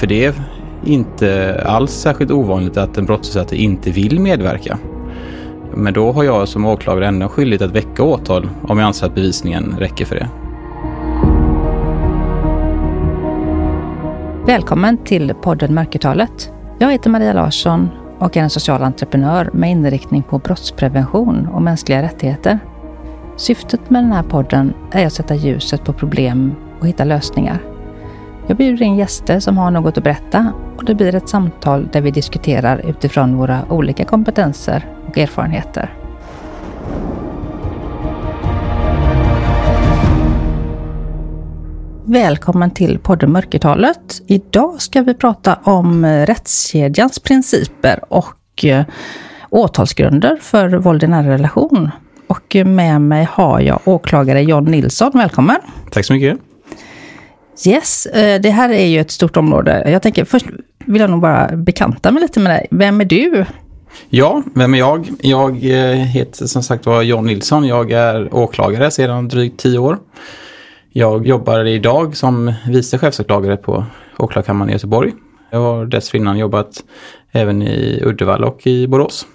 För det är inte alls särskilt ovanligt att en brottsutsatte inte vill medverka. Men då har jag som åklagare ändå skyldighet att väcka åtal om jag anser att bevisningen räcker för det. Välkommen till podden Mörkertalet. Jag heter Maria Larsson och är en social entreprenör med inriktning på brottsprevention och mänskliga rättigheter. Syftet med den här podden är att sätta ljuset på problem och hitta lösningar. Jag bjuder in gäster som har något att berätta och det blir ett samtal där vi diskuterar utifrån våra olika kompetenser och erfarenheter. Välkommen till podden Mörkertalet. Idag ska vi prata om rättskedjans principer och eh, åtalsgrunder för våld i nära relation. Och eh, med mig har jag åklagare John Nilsson. Välkommen! Tack så mycket! Yes, eh, det här är ju ett stort område. Jag tänker först vill jag nog bara bekanta mig lite med dig. Vem är du? Ja, vem är jag? Jag eh, heter som sagt var John Nilsson. Jag är åklagare sedan drygt tio år. Jag jobbar idag som vice chefsåklagare på åklagarkammaren i Göteborg. Jag har dessförinnan jobbat även i Uddevalla och i Borås.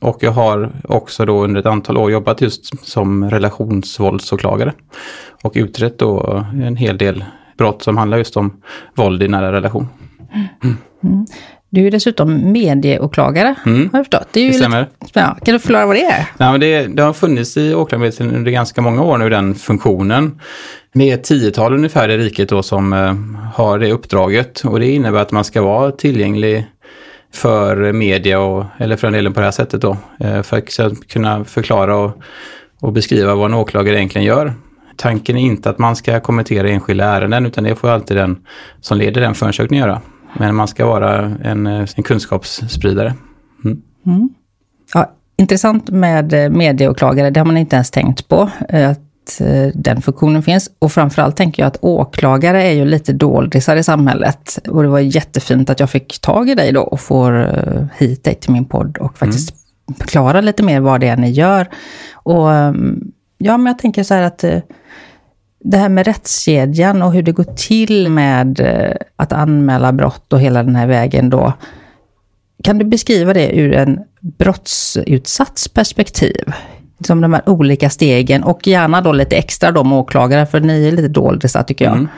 Och jag har också då under ett antal år jobbat just som relationsvåldsåklagare. Och utrett då en hel del brott som handlar just om våld i nära relation. Mm. Mm. Du är dessutom medieåklagare, mm. har jag förstått. Det, är ju det stämmer. Lite, ja, kan du förklara vad det är? Nej, men det, det har funnits i åklagarmyndigheten under ganska många år nu, den funktionen. Det är ett tiotal ungefär i riket då som eh, har det uppdraget. Och det innebär att man ska vara tillgänglig för media, och, eller för den delen på det här sättet då. Eh, för att kunna förklara och, och beskriva vad en åklagare egentligen gör tanken är inte att man ska kommentera enskilda ärenden utan det får alltid den som leder den förundersökningen göra. Men man ska vara en, en kunskapsspridare. Mm. Mm. Ja, intressant med eh, medieåklagare, det har man inte ens tänkt på. Eh, att eh, den funktionen finns. Och framförallt tänker jag att åklagare är ju lite doldisar i samhället. Och det var jättefint att jag fick tag i dig då och får hit dig till min podd och faktiskt mm. förklara lite mer vad det är ni gör. Och ja, men jag tänker så här att eh, det här med rättskedjan och hur det går till med eh, att anmäla brott och hela den här vägen då. Kan du beskriva det ur en brottsutsatts perspektiv? Som de här olika stegen och gärna då lite extra de åklagare, för ni är lite doldisar tycker jag. Mm.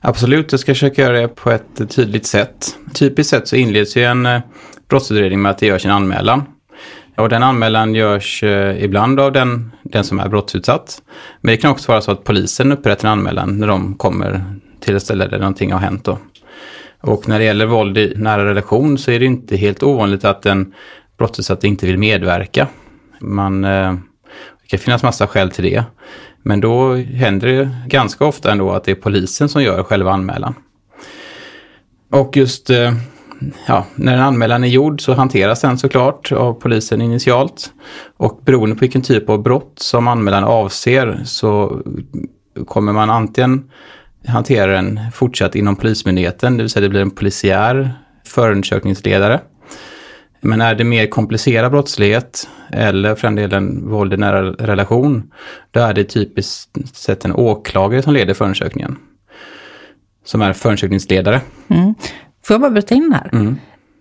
Absolut, jag ska försöka göra det på ett tydligt sätt. Typiskt sett så inleds ju en eh, brottsutredning med att det görs en anmälan. Och den anmälan görs eh, ibland av den, den som är brottsutsatt. Men det kan också vara så att polisen upprättar en anmälan när de kommer till ett ställe där någonting har hänt. Då. Och när det gäller våld i nära relation så är det inte helt ovanligt att en brottsutsatt inte vill medverka. Man, eh, det kan finnas massa skäl till det. Men då händer det ganska ofta ändå att det är polisen som gör själva anmälan. Och just eh, ja, när en anmälan är gjord så hanteras den såklart av polisen initialt. Och beroende på vilken typ av brott som anmälan avser så kommer man antingen hantera den fortsatt inom Polismyndigheten, det vill säga det blir en polisiär förundersökningsledare. Men är det mer komplicerad brottslighet eller för den delen våld i nära relation, då är det typiskt sett en åklagare som leder förundersökningen. Som är förundersökningsledare. Mm. Får jag bara bryta in här? Mm.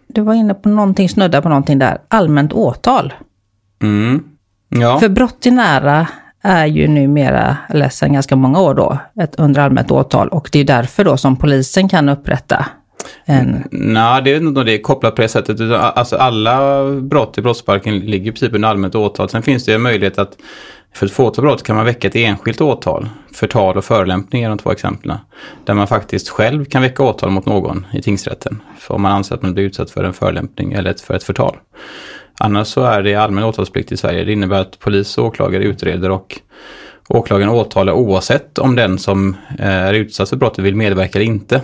Du var inne på någonting, snudda på någonting där. Allmänt åtal. Mm. Ja. För brott i nära är ju numera, eller sedan ganska många år då, ett under allmänt åtal. Och det är därför då som polisen kan upprätta en... Nej, det är inte det är kopplat på det sättet. Alltså alla brott i brottsbalken ligger i princip under allmänt åtal. Sen finns det en möjlighet att för ett fåtal brott kan man väcka ett enskilt åtal. Förtal och förolämpning är de två exemplen. Där man faktiskt själv kan väcka åtal mot någon i tingsrätten. För om man anser att man blir utsatt för en förolämpning eller för ett förtal. Annars så är det allmän åtalsplikt i Sverige. Det innebär att polis och åklagare utreder och åklagaren åtalar oavsett om den som eh, är utsatt för brottet vill medverka eller inte.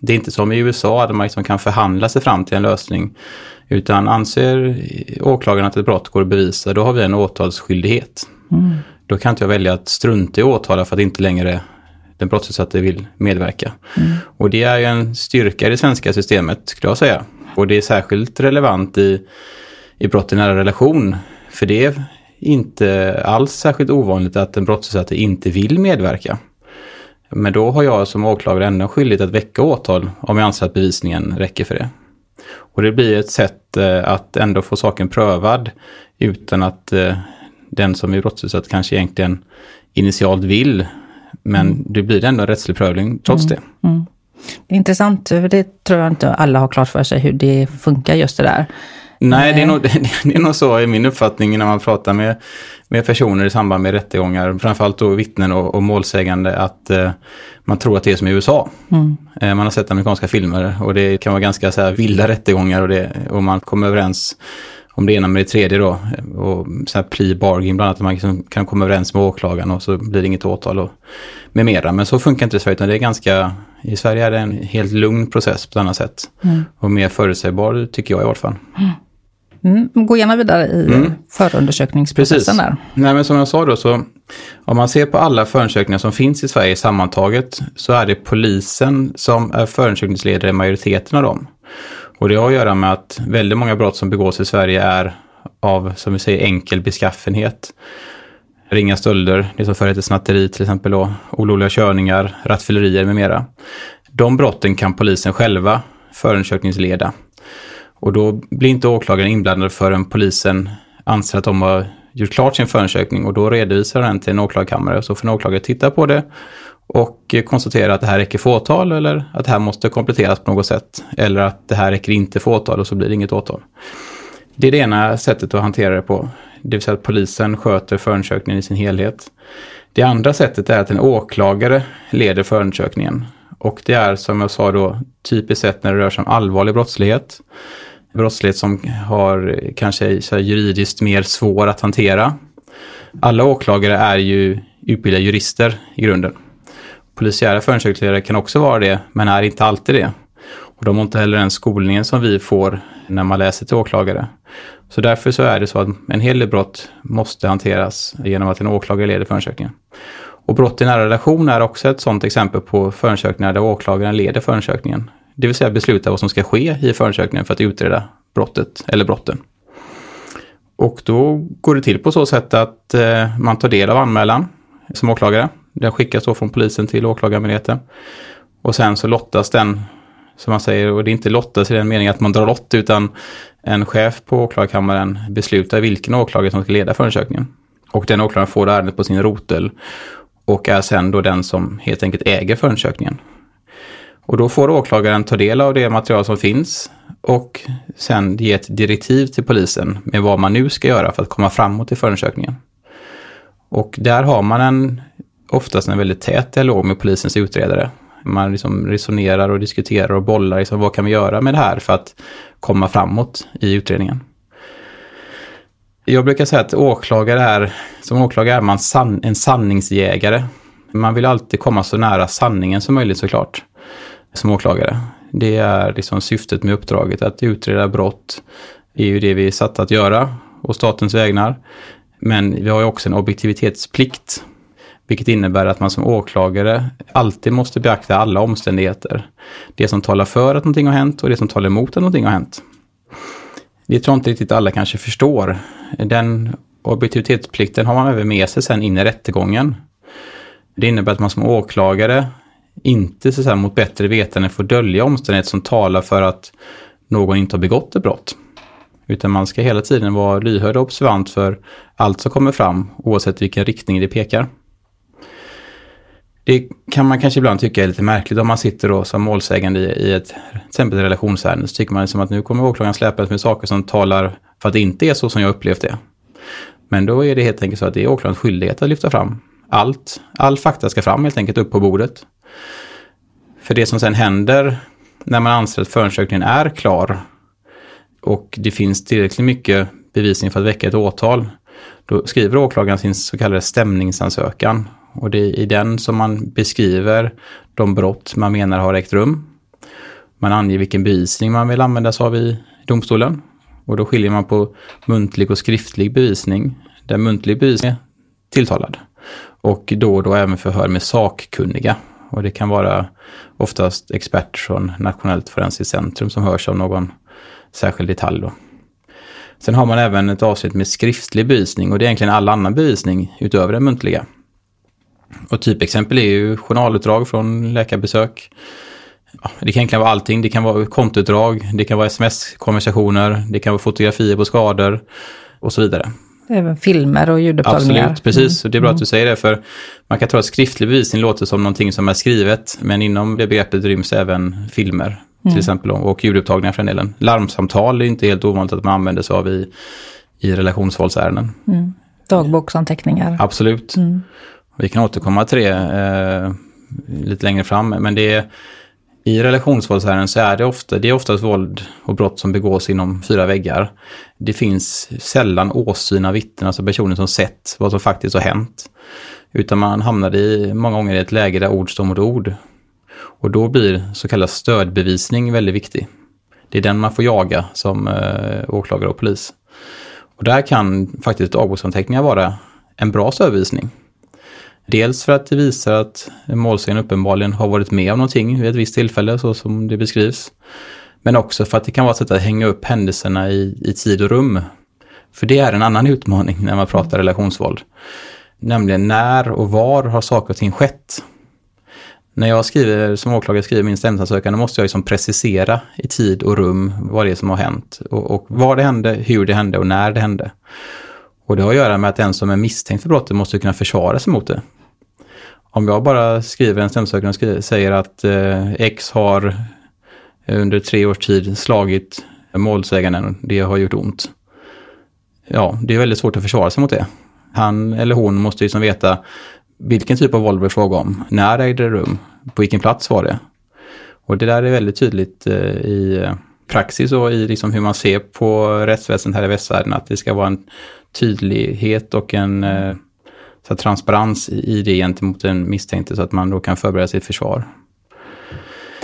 Det är inte som i USA där man liksom kan förhandla sig fram till en lösning. Utan anser åklagaren att ett brott går att bevisa, då har vi en åtalsskyldighet. Mm. Då kan inte jag välja att strunta i åtala för att inte längre den brottsutsatte vill medverka. Mm. Och det är ju en styrka i det svenska systemet skulle jag säga. Och det är särskilt relevant i, i brott i nära relation. För det är inte alls särskilt ovanligt att den brottsutsatte inte vill medverka. Men då har jag som åklagare ändå skyldighet att väcka åtal om jag anser att bevisningen räcker för det. Och det blir ett sätt eh, att ändå få saken prövad utan att eh, den som är brottsutsatt kanske egentligen initialt vill. Men mm. det blir ändå en rättslig prövning trots mm. det. Mm. Intressant, för det tror jag inte alla har klart för sig hur det funkar just det där. Nej, det är, nog, det är nog så i min uppfattning när man pratar med, med personer i samband med rättegångar, framförallt då vittnen och, och målsägande, att eh, man tror att det är som i USA. Mm. Eh, man har sett amerikanska filmer och det kan vara ganska så här, vilda rättegångar och, det, och man kommer överens om det ena med det tredje då. Och så här plea bargain bland annat, att man liksom kan komma överens med åklagaren och så blir det inget åtal och med mera. Men så funkar inte det i Sverige, utan det är ganska, i Sverige är det en helt lugn process på ett annat sätt. Mm. Och mer förutsägbar tycker jag i alla fall. Mm. Mm, gå gärna vidare i mm. förundersökningsprocessen där. Nej, men som jag sa då så, om man ser på alla förundersökningar som finns i Sverige sammantaget så är det polisen som är förundersökningsledare i majoriteten av dem. Och det har att göra med att väldigt många brott som begås i Sverige är av, som vi säger, enkel beskaffenhet. Ringa stölder, det som förr hette snatteri till exempel då, olovliga körningar, rattfyllerier med mera. De brotten kan polisen själva förundersökningsleda. Och då blir inte åklagaren inblandad förrän polisen anser att de har gjort klart sin förundersökning och då redovisar den till en åklagarkammare. Så får en åklagare titta på det och konstatera att det här räcker för åtal eller att det här måste kompletteras på något sätt. Eller att det här räcker inte för åtal och så blir det inget åtal. Det är det ena sättet att hantera det på. Det vill säga att polisen sköter förundersökningen i sin helhet. Det andra sättet är att en åklagare leder förundersökningen. Och det är som jag sa då typiskt sett när det rör sig om allvarlig brottslighet. Brottslighet som har kanske så juridiskt mer svår att hantera. Alla åklagare är ju utbildade jurister i grunden. Polisiära förundersökningsledare kan också vara det, men är inte alltid det. Och de har inte heller den skolningen som vi får när man läser till åklagare. Så därför så är det så att en hel del brott måste hanteras genom att en åklagare leder förundersökningen. Och brott i nära relation är också ett sådant exempel på förundersökningar där åklagaren leder förundersökningen. Det vill säga besluta vad som ska ske i förundersökningen för att utreda brottet eller brotten. Och då går det till på så sätt att eh, man tar del av anmälan som åklagare. Den skickas då från polisen till åklagarmyndigheten. Och sen så lottas den, som man säger, och det är inte lottas i den meningen att man drar lott, utan en chef på åklagarkammaren beslutar vilken åklagare som ska leda förundersökningen. Och den åklagaren får ärendet på sin rotel och är sen då den som helt enkelt äger förundersökningen. Och då får åklagaren ta del av det material som finns och sen ge ett direktiv till polisen med vad man nu ska göra för att komma framåt i förundersökningen. Och där har man en, oftast en väldigt tät dialog med polisens utredare. Man liksom resonerar och diskuterar och bollar, liksom, vad kan vi göra med det här för att komma framåt i utredningen. Jag brukar säga att åklagare är, som åklagare är man san, en sanningsjägare. Man vill alltid komma så nära sanningen som möjligt såklart, som åklagare. Det är liksom syftet med uppdraget, att utreda brott är ju det vi är satta att göra och statens vägnar. Men vi har ju också en objektivitetsplikt, vilket innebär att man som åklagare alltid måste beakta alla omständigheter. Det som talar för att någonting har hänt och det som talar emot att någonting har hänt. Det tror jag inte riktigt alla kanske förstår. Den objektivitetsplikten har man även med sig sen in i rättegången. Det innebär att man som åklagare inte så här, mot bättre vetande får dölja omständigheter som talar för att någon inte har begått ett brott. Utan man ska hela tiden vara lyhörd och observant för allt som kommer fram oavsett vilken riktning det pekar. Det kan man kanske ibland tycka är lite märkligt om man sitter då som målsägande i, ett till exempel relationsärende. Så tycker man liksom att nu kommer åklagaren släpas med saker som talar för att det inte är så som jag upplevt det. Men då är det helt enkelt så att det är åklagarens skyldighet att lyfta fram allt. All fakta ska fram helt enkelt upp på bordet. För det som sen händer när man anser att förundersökningen är klar och det finns tillräckligt mycket bevisning för att väcka ett åtal, då skriver åklagaren sin så kallade stämningsansökan. Och det är i den som man beskriver de brott man menar har ägt rum. Man anger vilken bevisning man vill använda sig av i domstolen. Och då skiljer man på muntlig och skriftlig bevisning. Där muntlig bevisning är tilltalad. Och då och då även förhör med sakkunniga. Och det kan vara oftast experter från Nationellt forensiskt centrum som hörs av någon särskild detalj. Då. Sen har man även ett avsnitt med skriftlig bevisning och det är egentligen all annan bevisning utöver den muntliga. Och typexempel är ju journalutdrag från läkarbesök. Ja, det kan egentligen vara allting. Det kan vara kontoutdrag, det kan vara sms-konversationer, det kan vara fotografier på skador och så vidare. Även filmer och ljudupptagningar. Absolut, precis. Mm. Det är bra att du säger det, för man kan tro att skriftlig bevisning låter som någonting som är skrivet, men inom det begreppet ryms även filmer, till mm. exempel, och ljudupptagningar för den delen. Larmsamtal är inte helt ovanligt att man använder sig av i, i relationsvåldsärenden. Mm. Dagboksanteckningar. Absolut. Mm. Vi kan återkomma till det eh, lite längre fram, men det är i relationsvåldsärenden så är det ofta, det är oftast våld och brott som begås inom fyra väggar. Det finns sällan åsyna vittnen, alltså personer som sett vad som faktiskt har hänt. Utan man hamnar i, många gånger i ett läge där ord står mot ord. Och då blir så kallad stödbevisning väldigt viktig. Det är den man får jaga som eh, åklagare och polis. Och där kan faktiskt dagboksanteckningar vara en bra stödbevisning. Dels för att det visar att målsägaren uppenbarligen har varit med om någonting vid ett visst tillfälle, så som det beskrivs. Men också för att det kan vara ett sätt att hänga upp händelserna i, i tid och rum. För det är en annan utmaning när man pratar relationsvåld. Nämligen när och var har saker och ting skett? När jag skriver, som åklagare skriver min stämningsansökan, då måste jag liksom precisera i tid och rum vad det är som har hänt. Och, och var det hände, hur det hände och när det hände. Och det har att göra med att den som är misstänkt för brottet måste kunna försvara sig mot det. Om jag bara skriver en stämningsansökan och säger att eh, X har eh, under tre års tid slagit målsäganden, det har gjort ont. Ja, det är väldigt svårt att försvara sig mot det. Han eller hon måste ju som veta vilken typ av våld det är fråga om, när ägde det rum, på vilken plats var det. Och det där är väldigt tydligt eh, i eh, praxis och i liksom hur man ser på rättsväsendet här i västvärlden, att det ska vara en tydlighet och en eh, så transparens i det gentemot den misstänkte så att man då kan förbereda sitt försvar.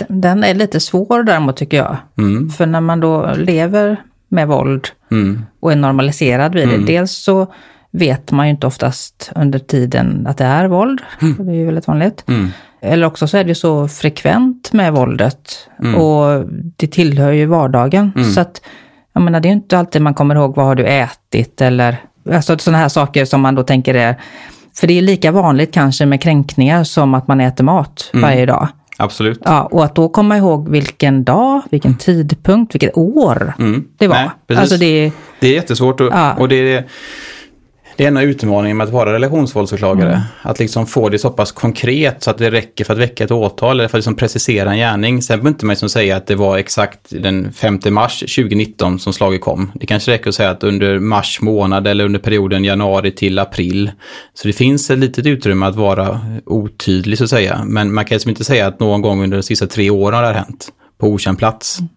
Den är lite svår däremot tycker jag. Mm. För när man då lever med våld mm. och är normaliserad vid det, mm. dels så vet man ju inte oftast under tiden att det är våld. Mm. Det är ju väldigt vanligt. Mm. Eller också så är det så frekvent med våldet och det tillhör ju vardagen. Så att, jag menar, det är ju inte alltid man kommer ihåg vad har du ätit eller alltså sådana här saker som man då tänker är för det är lika vanligt kanske med kränkningar som att man äter mat mm. varje dag. Absolut. Ja, och att då komma ihåg vilken dag, vilken mm. tidpunkt, vilket år mm. det var. Nej, alltså det, det är jättesvårt och, ja. och det är det är en av utmaningarna med att vara relationsvåldsåklagare. Mm. Att liksom få det så pass konkret så att det räcker för att väcka ett åtal eller för att liksom precisera en gärning. Sen behöver inte man liksom säga att det var exakt den 5 mars 2019 som slaget kom. Det kanske räcker att säga att under mars månad eller under perioden januari till april. Så det finns ett litet utrymme att vara otydlig så att säga. Men man kan liksom inte säga att någon gång under de sista tre åren har det hänt på okänd plats. Mm.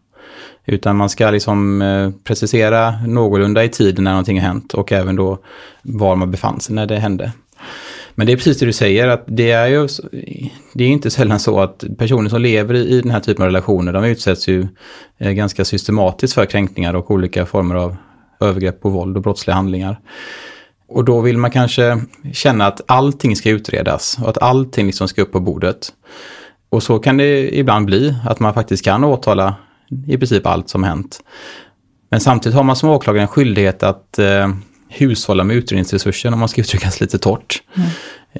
Utan man ska liksom eh, precisera någorlunda i tiden när någonting har hänt och även då var man befann sig när det hände. Men det är precis det du säger, att det är ju det är inte sällan så att personer som lever i den här typen av relationer, de utsätts ju eh, ganska systematiskt för kränkningar och olika former av övergrepp och våld och brottsliga handlingar. Och då vill man kanske känna att allting ska utredas och att allting liksom ska upp på bordet. Och så kan det ibland bli, att man faktiskt kan åtala i princip allt som hänt. Men samtidigt har man som åklagare en skyldighet att eh, hushålla med utredningsresurser om man ska uttrycka sig lite torrt. Mm.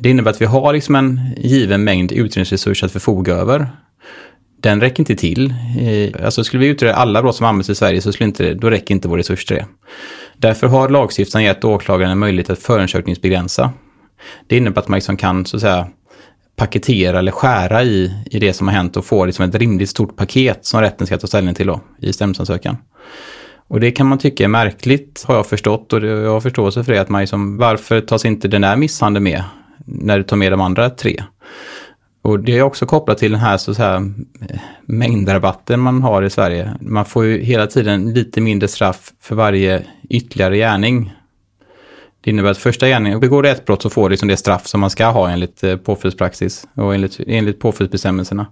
Det innebär att vi har liksom en given mängd utredningsresurser att förfoga över. Den räcker inte till. Alltså skulle vi utreda alla brott som används i Sverige så skulle inte, då räcker inte vår resurs till det. Därför har lagstiftaren gett åklagaren en möjlighet att förundersökningsbegränsa. Det innebär att man liksom kan så att säga, paketera eller skära i, i det som har hänt och få liksom ett rimligt stort paket som rätten ska ta ställning till då, i stämningsansökan. Och det kan man tycka är märkligt, har jag förstått. Och jag har förståelse för det, att man liksom, varför tas inte den här misshandeln med när du tar med de andra tre? Och det är också kopplat till den här, så här mängdrabatten man har i Sverige. Man får ju hela tiden lite mindre straff för varje ytterligare gärning. Det innebär att första gärningen, begår du ett brott så får du liksom det straff som man ska ha enligt eh, påföljdspraxis och enligt, enligt påföljdsbestämmelserna.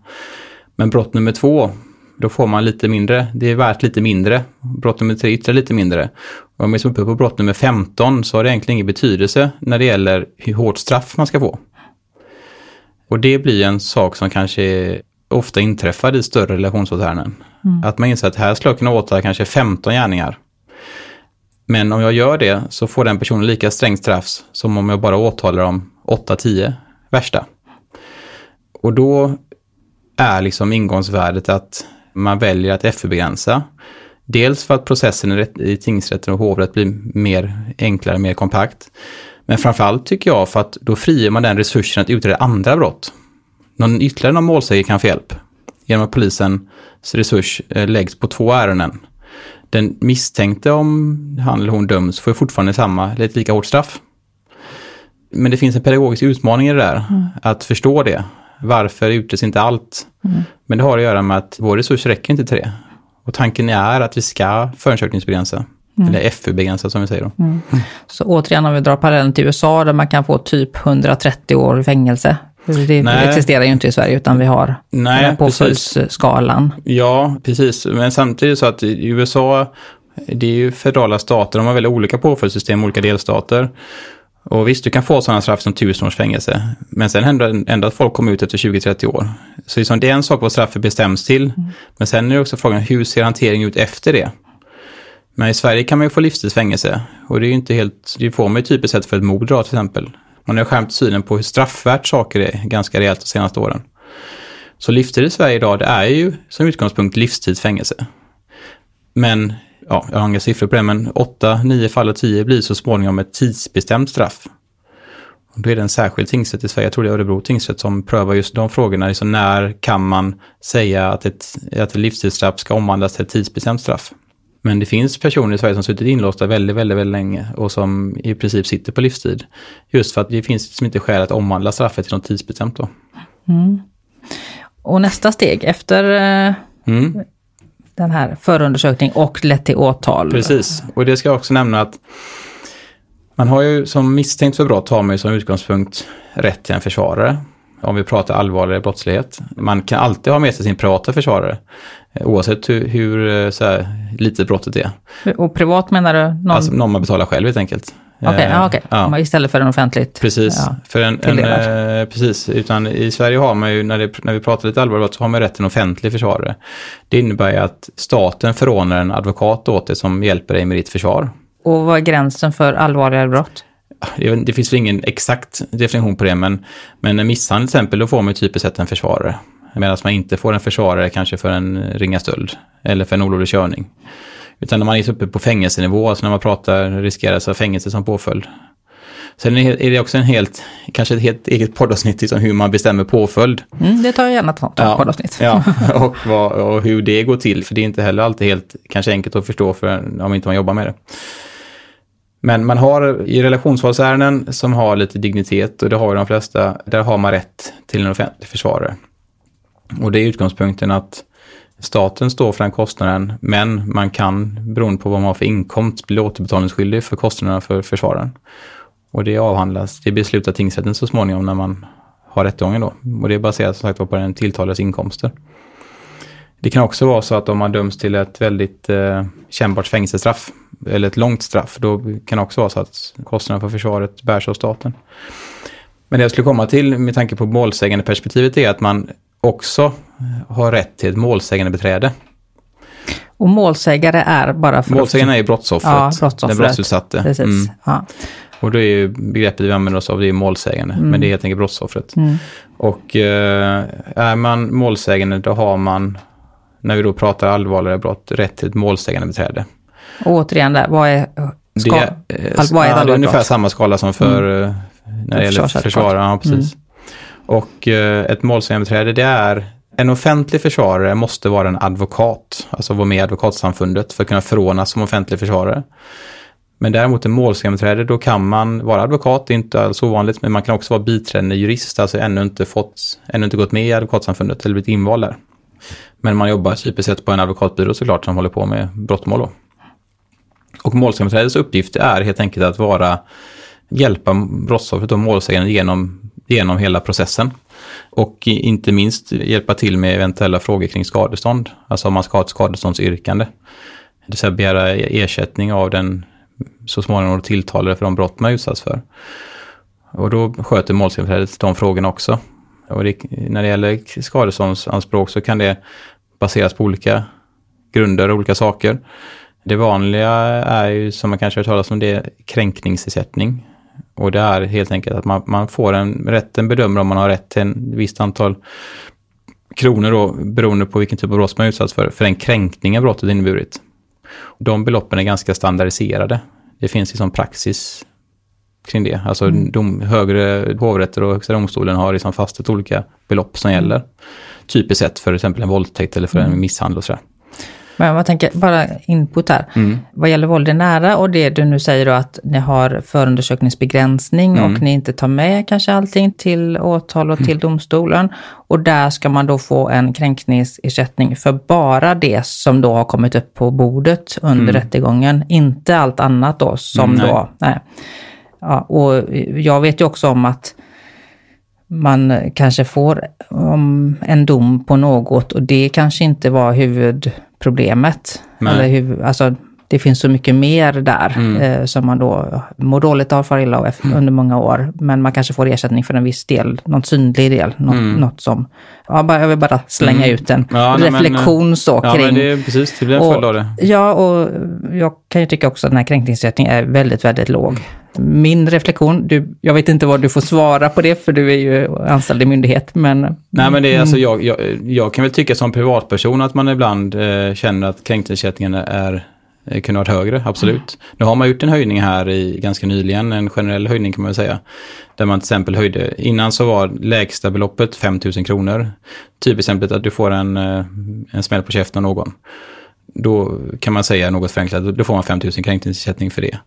Men brott nummer två, då får man lite mindre, det är värt lite mindre. Brott nummer tre ytterligare lite mindre. Och om man är uppe på brott nummer 15 så har det egentligen ingen betydelse när det gäller hur hårt straff man ska få. Och det blir en sak som kanske ofta inträffar i större relationsåtärenden. Mm. Att man inser att här skulle jag kunna åtala kanske 15 gärningar. Men om jag gör det så får den personen lika strängt straff som om jag bara åtalar om 8-10 värsta. Och då är liksom ingångsvärdet att man väljer att FU-begränsa. Dels för att processen i tingsrätten och hovrätt blir mer enklare, mer kompakt. Men framförallt tycker jag för att då frigör man den resursen att utreda andra brott. Någon ytterligare någon målsägare kan få hjälp genom att polisens resurs eh, läggs på två ärenden. Den misstänkte om han eller hon döms får fortfarande samma, eller ett lika hårt straff. Men det finns en pedagogisk utmaning i det där, mm. att förstå det. Varför utreds inte allt? Mm. Men det har att göra med att vår resurs räcker inte till det. Och tanken är att vi ska förundersökningsbegränsa. Mm. Eller FU-begränsa som vi säger då. Mm. Så återigen om vi drar parallellen till USA där man kan få typ 130 år i fängelse. Det Nej. existerar ju inte i Sverige utan vi har Nej, påföljdsskalan. Ja, precis. Men samtidigt så att i USA, det är ju federala stater, de har väldigt olika påföljdssystem i olika delstater. Och visst, du kan få sådana straff som tusen års fängelse. Men sen händer det ändå att folk kommer ut efter 20-30 år. Så liksom det är en sak vad straffet bestäms till. Mm. Men sen är det också frågan, hur ser hanteringen ut efter det? Men i Sverige kan man ju få livstids fängelse. Och det är ju inte helt, det får man ju typiskt sett för ett mord till exempel. Man har skärpt synen på hur straffvärt saker är ganska rejält de senaste åren. Så livstid i Sverige idag, det är ju som utgångspunkt livstids fängelse. Men ja, jag har inga siffror på det, men 8, 9 fall av 10 blir så småningom ett tidsbestämt straff. Och då är det en särskild tingsrätt i Sverige, jag tror det är Örebro tingsrätt, som prövar just de frågorna. Liksom när kan man säga att ett, att ett livstidsstraff ska omvandlas till ett tidsbestämt straff? Men det finns personer i Sverige som suttit inlåsta väldigt, väldigt, väldigt länge och som i princip sitter på livstid. Just för att det finns liksom inte skäl att omvandla straffet till något tidsbestämt då. Mm. Och nästa steg efter eh, mm den här förundersökning och lett till åtal. Precis, och det ska jag också nämna att man har ju som misstänkt för brott har man ju som utgångspunkt rätt till en försvarare. Om vi pratar allvarligare brottslighet. Man kan alltid ha med sig sin privata försvarare. Oavsett hur, hur så här, litet brottet är. Och privat menar du? Någon, alltså, någon man betalar själv helt enkelt. Okej, okay, ja, okay. ja. istället för en offentligt Precis, ja, för en, en eh, precis. Utan i Sverige har man ju, när, det, när vi pratar lite allvarligt, så har man rätt till en offentlig försvarare. Det innebär ju att staten förordnar en advokat åt dig som hjälper dig med ditt försvar. Och vad är gränsen för allvarligare brott? Det finns väl ingen exakt definition på det, men, men en misshandel till exempel, då får man typiskt sett en försvarare. Medan man inte får en försvarare kanske för en ringa stöld eller för en olovlig körning. Utan när man är uppe på fängelsenivå, alltså när man pratar riskerar så fängelse som påföljd. Sen är det också en helt, kanske ett helt eget poddavsnitt liksom hur man bestämmer påföljd. Mm, det tar jag gärna ta ja, poddavsnitt. Ja, och, vad, och hur det går till, för det är inte heller alltid helt kanske enkelt att förstå för, om inte man jobbar med det. Men man har i relationsvalsärenden som har lite dignitet, och det har ju de flesta, där har man rätt till en offentlig försvarare. Och det är utgångspunkten att Staten står för den kostnaden, men man kan, beroende på vad man har för inkomst, bli återbetalningsskyldig för kostnaderna för försvararen. Och det avhandlas, det beslutar tingsrätten så småningom när man har rättegången då. Och det är baserat som sagt på den tilltalades inkomster. Det kan också vara så att om man döms till ett väldigt eh, kännbart fängelsestraff, eller ett långt straff, då kan det också vara så att kostnaderna för försvaret bärs av staten. Men det jag skulle komma till med tanke på målsägande perspektivet är att man också har rätt till ett målsägande beträde. Och målsägare är bara för Målsägaren är brottsoffret, ja, brottsoffret. den brottsutsatte. Precis. Mm. Ja. Och då är ju begreppet vi använder oss av, det är målsägande, mm. men det är helt enkelt brottsoffret. Mm. Och eh, är man målsägande, då har man, när vi då pratar allvarligare brott, rätt till ett målsägande beträde. Och återigen där, vad är, ska, det, alltså, vad är ja, det är ungefär samma skala som för, mm. Eh, när det gäller försvarare. Ja, precis. Mm. Och eh, ett målsägandebiträde det är en offentlig försvarare måste vara en advokat, alltså vara med i advokatsamfundet för att kunna förordnas som offentlig försvarare. Men däremot en målsägandebiträde, då kan man vara advokat, det är inte alls ovanligt, men man kan också vara biträdande jurist, alltså ännu inte, fått, ännu inte gått med i advokatsamfundet eller blivit invald där. Men man jobbar typiskt sett på en advokatbyrå såklart som håller på med brottmål då. Och målsägandebiträdets uppgift är helt enkelt att vara, hjälpa brottsoffret och målsäganden genom genom hela processen. Och inte minst hjälpa till med eventuella frågor kring skadestånd. Alltså om man ska ha ett skadeståndsyrkande. Det vill säga begära ersättning av den så småningom tilltalade för de brott man utsatts för. Och då sköter målsägandebiträdet de frågorna också. Och det, när det gäller skadeståndsanspråk så kan det baseras på olika grunder och olika saker. Det vanliga är ju, som man kanske har talas om, det kränkningsersättning. Och det är helt enkelt att man, man får en, rätten bedömer om man har rätt till en visst antal kronor då, beroende på vilken typ av brott man utsatts för, för den kränkningen brottet inneburit. De beloppen är ganska standardiserade. Det finns liksom praxis kring det. Alltså mm. dom, högre hovrätter och högsta domstolen har liksom fastställt olika belopp som gäller. Typiskt sett för exempel en våldtäkt eller för en mm. misshandel och sådär. Men jag tänker, bara input här. Mm. Vad gäller våld i nära och det du nu säger då att ni har förundersökningsbegränsning mm. och ni inte tar med kanske allting till åtal och till mm. domstolen. Och där ska man då få en kränkningsersättning för bara det som då har kommit upp på bordet under mm. rättegången. Inte allt annat då som mm, då, nej. Ja, och jag vet ju också om att man kanske får en dom på något och det kanske inte var huvudproblemet. Eller huvud, alltså, det finns så mycket mer där mm. eh, som man då mår dåligt av, far illa av mm. under många år. Men man kanske får ersättning för en viss del, någon synlig del, något, mm. något som... Ja, bara, jag vill bara slänga mm. ut en ja, reflektion men, så ja, kring... Men det är precis, det blir en följd av det. Ja, och jag kan ju tycka också att den här kränkningsersättningen är väldigt, väldigt låg min reflektion, du, jag vet inte vad du får svara på det, för du är ju anställd i myndighet, men... Nej, men det är alltså, jag, jag, jag kan väl tycka som privatperson att man ibland eh, känner att kränkningsersättningen är eh, kunde varit högre, absolut. Mm. Nu har man gjort en höjning här i ganska nyligen, en generell höjning kan man väl säga. Där man till exempel höjde, innan så var lägsta beloppet 5 000 kronor. Typexemplet att du får en, eh, en smäll på käften av någon. Då kan man säga något förenklat, då får man 5 000 kränkningsersättning för det.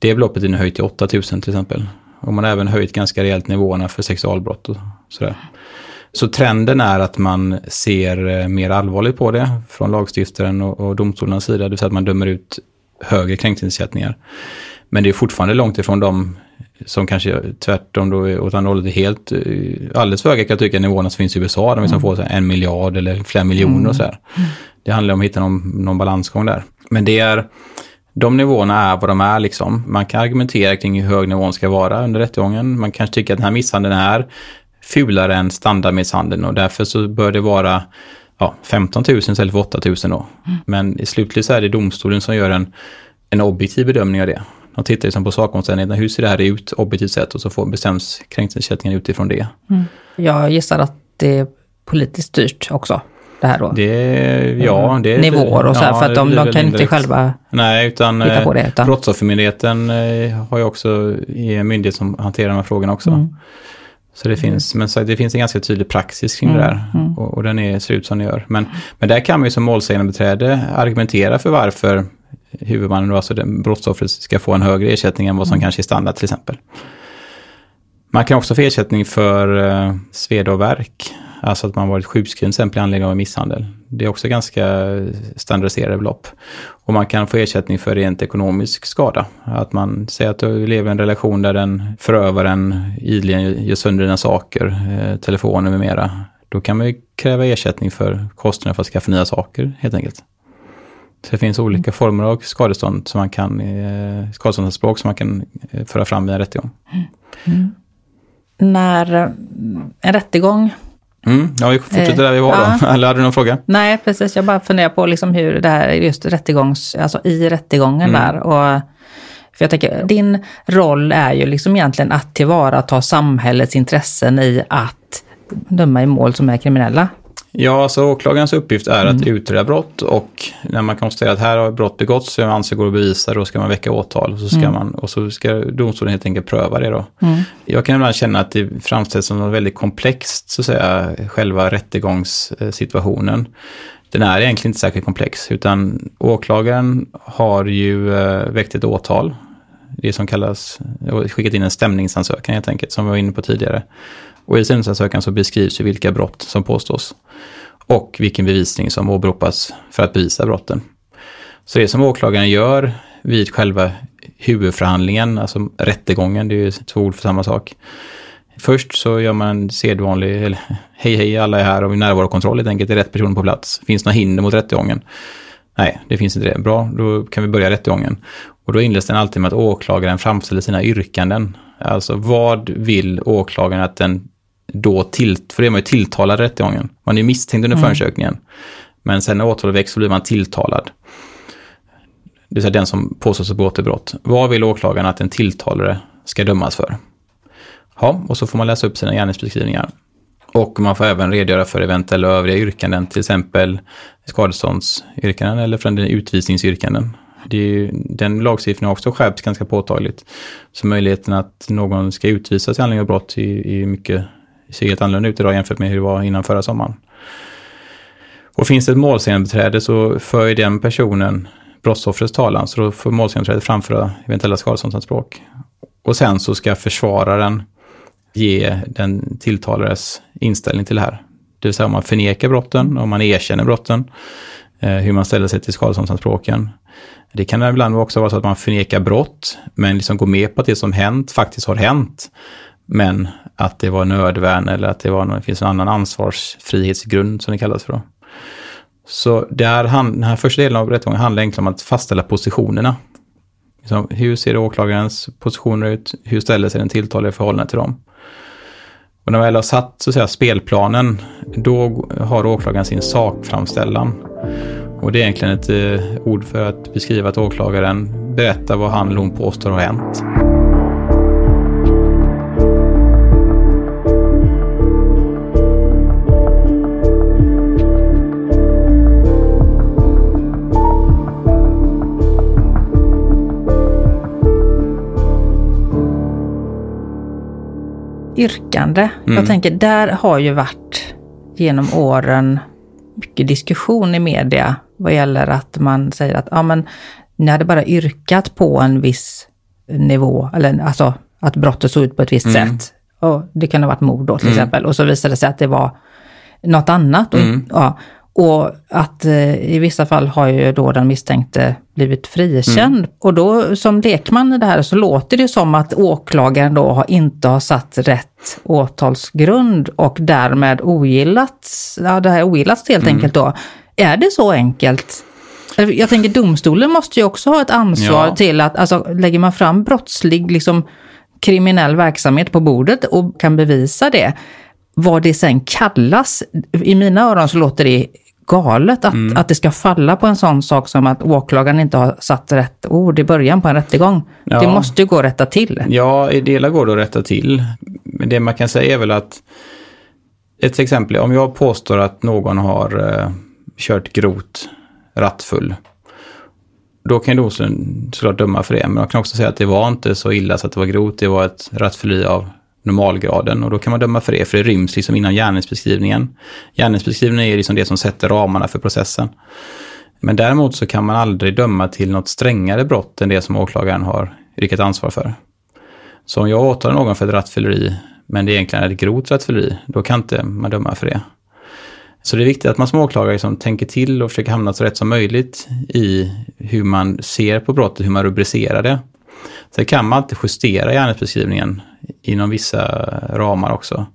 Det beloppet är nu höjt till 8000 till exempel. Och man har även höjt ganska rejält nivåerna för sexualbrott och sådär. Så trenden är att man ser eh, mer allvarligt på det från lagstiftaren och, och domstolarnas sida, det vill säga att man dömer ut högre kränkningsersättningar. Men det är fortfarande långt ifrån de som kanske tvärtom då åt andra hållet är helt, eh, alldeles för höga kan jag tycka, nivåerna som finns i USA, där vi mm. får så en miljard eller flera miljoner mm. och sådär. Det handlar om att hitta någon, någon balansgång där. Men det är, de nivåerna är vad de är liksom. Man kan argumentera kring hur hög nivån ska vara under rättegången. Man kanske tycker att den här misshandeln är fulare än standardmisshandeln och därför så bör det vara ja, 15 000 istället för 8 000 då. Mm. Men i slutligt så är det domstolen som gör en, en objektiv bedömning av det. De tittar liksom på sakomständigheterna, hur ser det här ut objektivt sett och så får bestäms kränkningsersättningen utifrån det. Mm. Jag gissar att det är politiskt styrt också det här då? Det, ja, mm. det Nivåer och så här, ja, för att de, de kan inte själva Nej, utan, hitta på det. Utan. Brottsoffermyndigheten eh, har ju också, en myndighet som hanterar de här frågorna också. Mm. Så det finns, men så det finns en ganska tydlig praxis kring mm. det där mm. och, och, den är, ser ut som den gör. Men, men där kan man ju som målsägande beträde argumentera för varför huvudmannen, alltså brottsoffret, ska få en högre ersättning än vad som mm. kanske är standard till exempel. Man kan också få ersättning för uh, sveda och verk. Alltså att man varit sjukskriven till exempel i anledning av misshandel. Det är också ganska standardiserade belopp. Och man kan få ersättning för rent ekonomisk skada. Att man säger att du lever i en relation där den förövaren ideligen gör sönder dina saker, eh, telefoner med mera. Då kan man ju kräva ersättning för kostnader för att skaffa nya saker helt enkelt. Så det finns olika former av skadestånd som man kan, eh, skadeståndsanspråk som man kan eh, föra fram i en rättegång. Mm. När en rättegång Mm, ja, vi fortsätter där vi var då. Eller hade du någon fråga? Nej, precis. Jag bara funderar på liksom hur det här just rättegångs, alltså i rättegången mm. där. Och, för jag tänker, din roll är ju liksom egentligen att tillvarata samhällets intressen i att döma i mål som är kriminella. Ja, alltså åklagarens uppgift är att mm. utreda brott och när man konstaterar att här har brott begåtts som man anser går att bevisa, då ska man väcka åtal och så ska, mm. man, och så ska domstolen helt enkelt pröva det då. Mm. Jag kan ibland känna att det framställs som något väldigt komplext, så att säga, själva rättegångssituationen. Den är egentligen inte särskilt komplex, utan åklagaren har ju äh, väckt ett åtal. Det som kallas, skickat in en stämningsansökan helt enkelt, som vi var inne på tidigare. Och i sinnesansökan så beskrivs ju vilka brott som påstås och vilken bevisning som åberopas för att bevisa brotten. Så det som åklagaren gör vid själva huvudförhandlingen, alltså rättegången, det är ju två ord för samma sak. Först så gör man en sedvanlig, eller hej hej alla är här och närvarokontroll helt enkelt, är rätt person på plats. Finns det några hinder mot rättegången? Nej, det finns inte det. Bra, då kan vi börja rättegången. Och då inleds den alltid med att åklagaren framställer sina yrkanden. Alltså vad vill åklagaren att den då till, för det är man ju tilltalad i rättegången. Man är misstänkt under mm. förundersökningen. Men sen när åtalet väcks så blir man tilltalad. Det vill säga den som påstås ha begått ett brott. Vad vill åklagaren att den tilltalade ska dömas för. Ja, och så får man läsa upp sina gärningsbeskrivningar. Och man får även redogöra för eventuella övriga yrkanden, till exempel skadeståndsyrkanden eller för den utvisningsyrkanden. Det är ju, den lagstiftningen har också skärpts ganska påtagligt. Så möjligheten att någon ska utvisas i anledning av brott är, är mycket, ser helt annorlunda ut idag jämfört med hur det var innan förra sommaren. Och finns det ett målsägandebiträde så för ju den personen brottsoffrets talan, så då får målsägandebiträdet framföra eventuella skadeståndsanspråk. Och sen så ska försvararen ge den tilltalares inställning till det här. Det vill säga om man förnekar brotten, om man erkänner brotten, eh, hur man ställer sig till skadeståndsanspråken. Det kan ibland också vara så att man förnekar brott, men liksom går med på att det som hänt faktiskt har hänt. Men att det var nödvärn eller att det, var någon, det finns en annan ansvarsfrihetsgrund som det kallas för. Då. Så det här, den här första delen av rättegången handlar egentligen om att fastställa positionerna. Liksom, hur ser åklagarens positioner ut? Hur ställer sig den tilltalade i förhållande till dem? Och när man väl har satt så att säga, spelplanen, då har åklagaren sin sakframställan. Och det är egentligen ett eh, ord för att beskriva att åklagaren berättar vad han eller hon påstår har hänt. Yrkande. Mm. Jag tänker, där har ju varit genom åren mycket diskussion i media vad gäller att man säger att ja, men, ni hade bara yrkat på en viss nivå, eller alltså att brottet såg ut på ett visst mm. sätt. Och det kan ha varit mord då till mm. exempel. Och så visade det sig att det var något annat. Och, mm. ja, och att eh, i vissa fall har ju då den misstänkte blivit frikänd. Mm. Och då som lekman i det här så låter det som att åklagaren då har, inte har satt rätt åtalsgrund och därmed ogillats, ja det här ogillats helt mm. enkelt då. Är det så enkelt? Jag tänker domstolen måste ju också ha ett ansvar ja. till att, alltså lägger man fram brottslig, liksom kriminell verksamhet på bordet och kan bevisa det, vad det sen kallas, i mina öron så låter det galet att, mm. att det ska falla på en sån sak som att åklagaren inte har satt rätt ord i början på en rättegång. Ja. Det måste ju gå att rätta till. Ja, i delar går det att rätta till. Men det man kan säga är väl att ett exempel, om jag påstår att någon har uh, kört grovt rattfull, då kan domstolen såklart döma för det. Men man kan också säga att det var inte så illa så att det var grovt, det var ett rattfylleri av normalgraden och då kan man döma för det, för det ryms liksom inom gärningsbeskrivningen. Gärningsbeskrivningen är liksom det som sätter ramarna för processen. Men däremot så kan man aldrig döma till något strängare brott än det som åklagaren har yrkat ansvar för. Så om jag åtalar någon för ett rattfylleri, men det egentligen är ett grovt rattfylleri, då kan inte man döma för det. Så det är viktigt att man som åklagare liksom tänker till och försöker hamna så rätt som möjligt i hur man ser på brottet, hur man rubricerar det. Sen kan man alltid justera gärningsbeskrivningen inom vissa ramar också.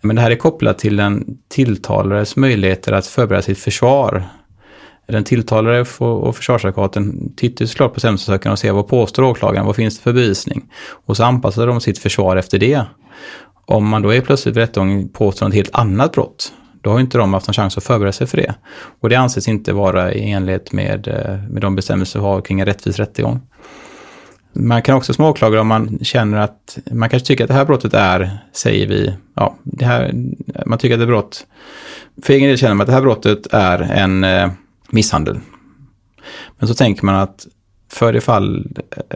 Men det här är kopplat till den tilltalares möjligheter att förbereda sitt försvar. Den tilltalare och försvarsadvokaten tittar såklart på stämningsansökan och ser vad påstår åklagaren, vad finns det för bevisning? Och så anpassar de sitt försvar efter det. Om man då är plötsligt vid rättegången påstår ett helt annat brott, då har inte de haft någon chans att förbereda sig för det. Och det anses inte vara i enlighet med, eh, med de bestämmelser vi har kring en rättvis rättegång. Man kan också småklaga om man känner att man kanske tycker att det här brottet är, säger vi, ja, det här, man tycker att det är brott. För egen del känner man att det här brottet är en eh, misshandel. Men så tänker man att för det fall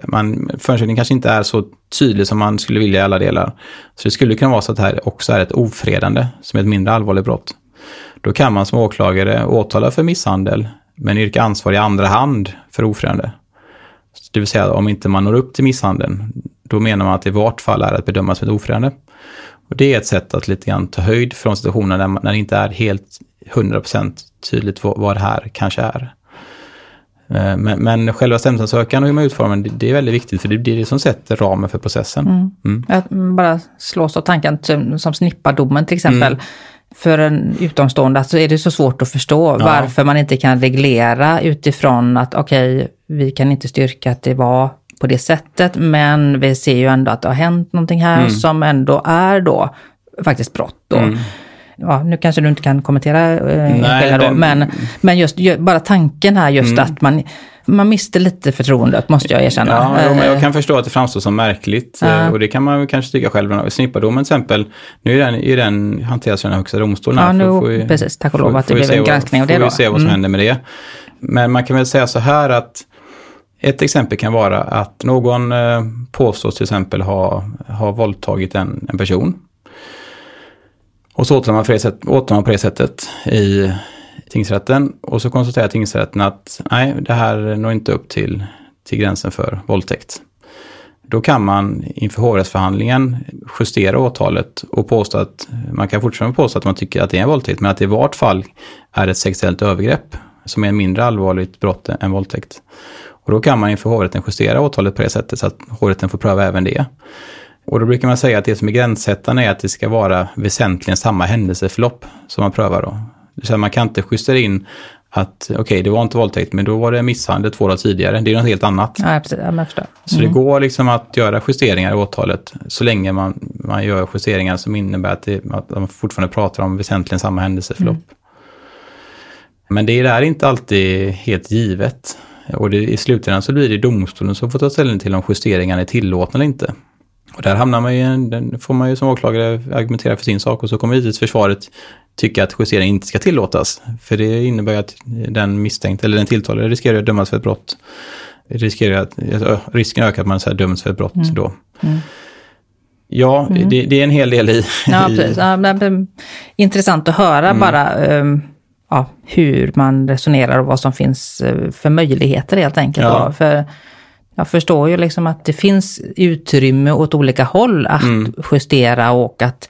man, förundersökningen kanske inte är så tydlig som man skulle vilja i alla delar. Så det skulle kunna vara så att det här också är ett ofredande som är ett mindre allvarligt brott. Då kan man som åklagare åtala för misshandel men yrka ansvar i andra hand för ofredande. Det vill säga om inte man når upp till misshandeln, då menar man att det i vart fall är att bedöma som ett ofredande. Och det är ett sätt att lite grann ta höjd från situationer när, man, när det inte är helt 100% tydligt vad, vad det här kanske är. Eh, men, men själva stämningsansökan och hur man utformar den, det är väldigt viktigt för det är det som sätter ramen för processen. Mm. Mm. Att bara slås av tanken som snippardomen till exempel. Mm för en utomstående så är det så svårt att förstå ja. varför man inte kan reglera utifrån att okej, okay, vi kan inte styrka att det var på det sättet, men vi ser ju ändå att det har hänt någonting här mm. som ändå är då faktiskt brott. Då. Mm. Ja, nu kanske du inte kan kommentera eh, Nej, då, men, men just ju- bara tanken här just Mm. att man, man mister lite förtroendet, måste jag erkänna. Ja, jo, men Eh, jag kan förstå att det framstår som märkligt. Ja. eh, Och det kan man kanske tycka själv. Snippardomen till exempel, nu är den, är den hanteras av den högsta domstolen. här. Ja, nu, Får- får vi- precis, tack och får- lov att det får blev en granskning av det Får då. vi se vad som Mm. händer med det. Men man kan väl säga så här att ett exempel kan vara att någon eh, påstås till exempel ha, ha våldtagit en, en person. Och så åtalar man, på det man på det sättet i tingsrätten. Och så konstaterar tingsrätten att nej, det här når inte upp till, till gränsen för våldtäkt. Då kan man inför hovrättsförhandlingen justera åtalet och påstå att man kan fortfarande påstå att man tycker att det är en våldtäkt, men att det i vart fall är ett sexuellt övergrepp som är en mindre allvarligt brott än våldtäkt. Och då kan man inför hovrätten justera åtalet på det sättet så att hovrätten får pröva även det. Och då brukar man säga att det som är gränssättande är att det ska vara väsentligen samma händelseförlopp som man prövar då. Det vill man kan inte justera in att okej, det var inte våldtäkt, men då var det misshandel två dagar tidigare. Det är något helt annat. Ja, precis. Ja, jag förstår. Så det går liksom att göra justeringar i åtalet så länge man, man gör justeringar som innebär att, det, att man fortfarande pratar om väsentligen samma händelseförlopp. Men det är inte alltid helt givet. Och det, i slutändan så blir det domstolen som får ta ställning till om justeringarna är tillåtna eller inte. Och där hamnar man ju, den får man ju som åklagare argumentera för sin sak och så kommer givetvis försvaret tycka att justering inte ska tillåtas. För det innebär ju att den misstänkte eller den tilltalade riskerar att dömas för ett brott. Riskerar att, ö, risken ökar att man så döms för ett brott då. Mm. Ja, det, det är en hel del i... Ja, precis. Ja, men, intressant att höra Mm. bara ehm, ja, hur man resonerar och vad som finns eh, för möjligheter helt enkelt. Ja. Då. För jag förstår ju liksom att det finns utrymme åt olika håll att Mm. justera och att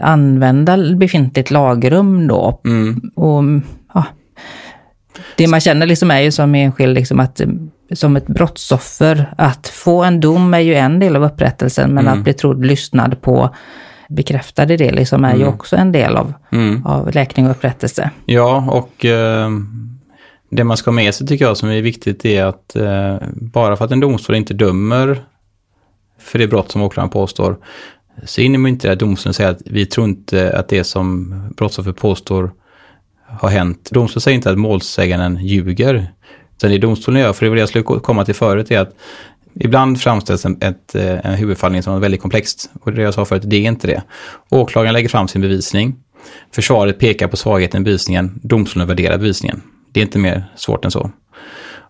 använda befintligt lagrum då. Mm. Och, ja, det man känner liksom är ju som enskild, liksom att, som ett brottsoffer, att få en dom är ju en del av upprättelsen, men Mm. att bli trodd, lyssnad på, bekräftade det liksom är ju också en del av, Mm. av läkning och upprättelse. Ja, och eh, det man ska ha med sig tycker jag som är viktigt är att eh, bara för att en domstol inte dömer för det brott som åklagaren påstår, så innebär inte det att domstolen säger att vi tror inte att det som brottsoffer påstår har hänt. Domstolen säger inte att målsäganden ljuger. Utan det domstolen gör, för det var det jag skulle komma till förut, är att ibland framställs en, ett, eh, en huvudfallning som väldigt komplext. Och det jag sa förut, det är inte det. Åklagaren lägger fram sin bevisning. Försvaret pekar på svagheten i bevisningen. Domstolen värderar bevisningen. Det är inte mer svårt än så.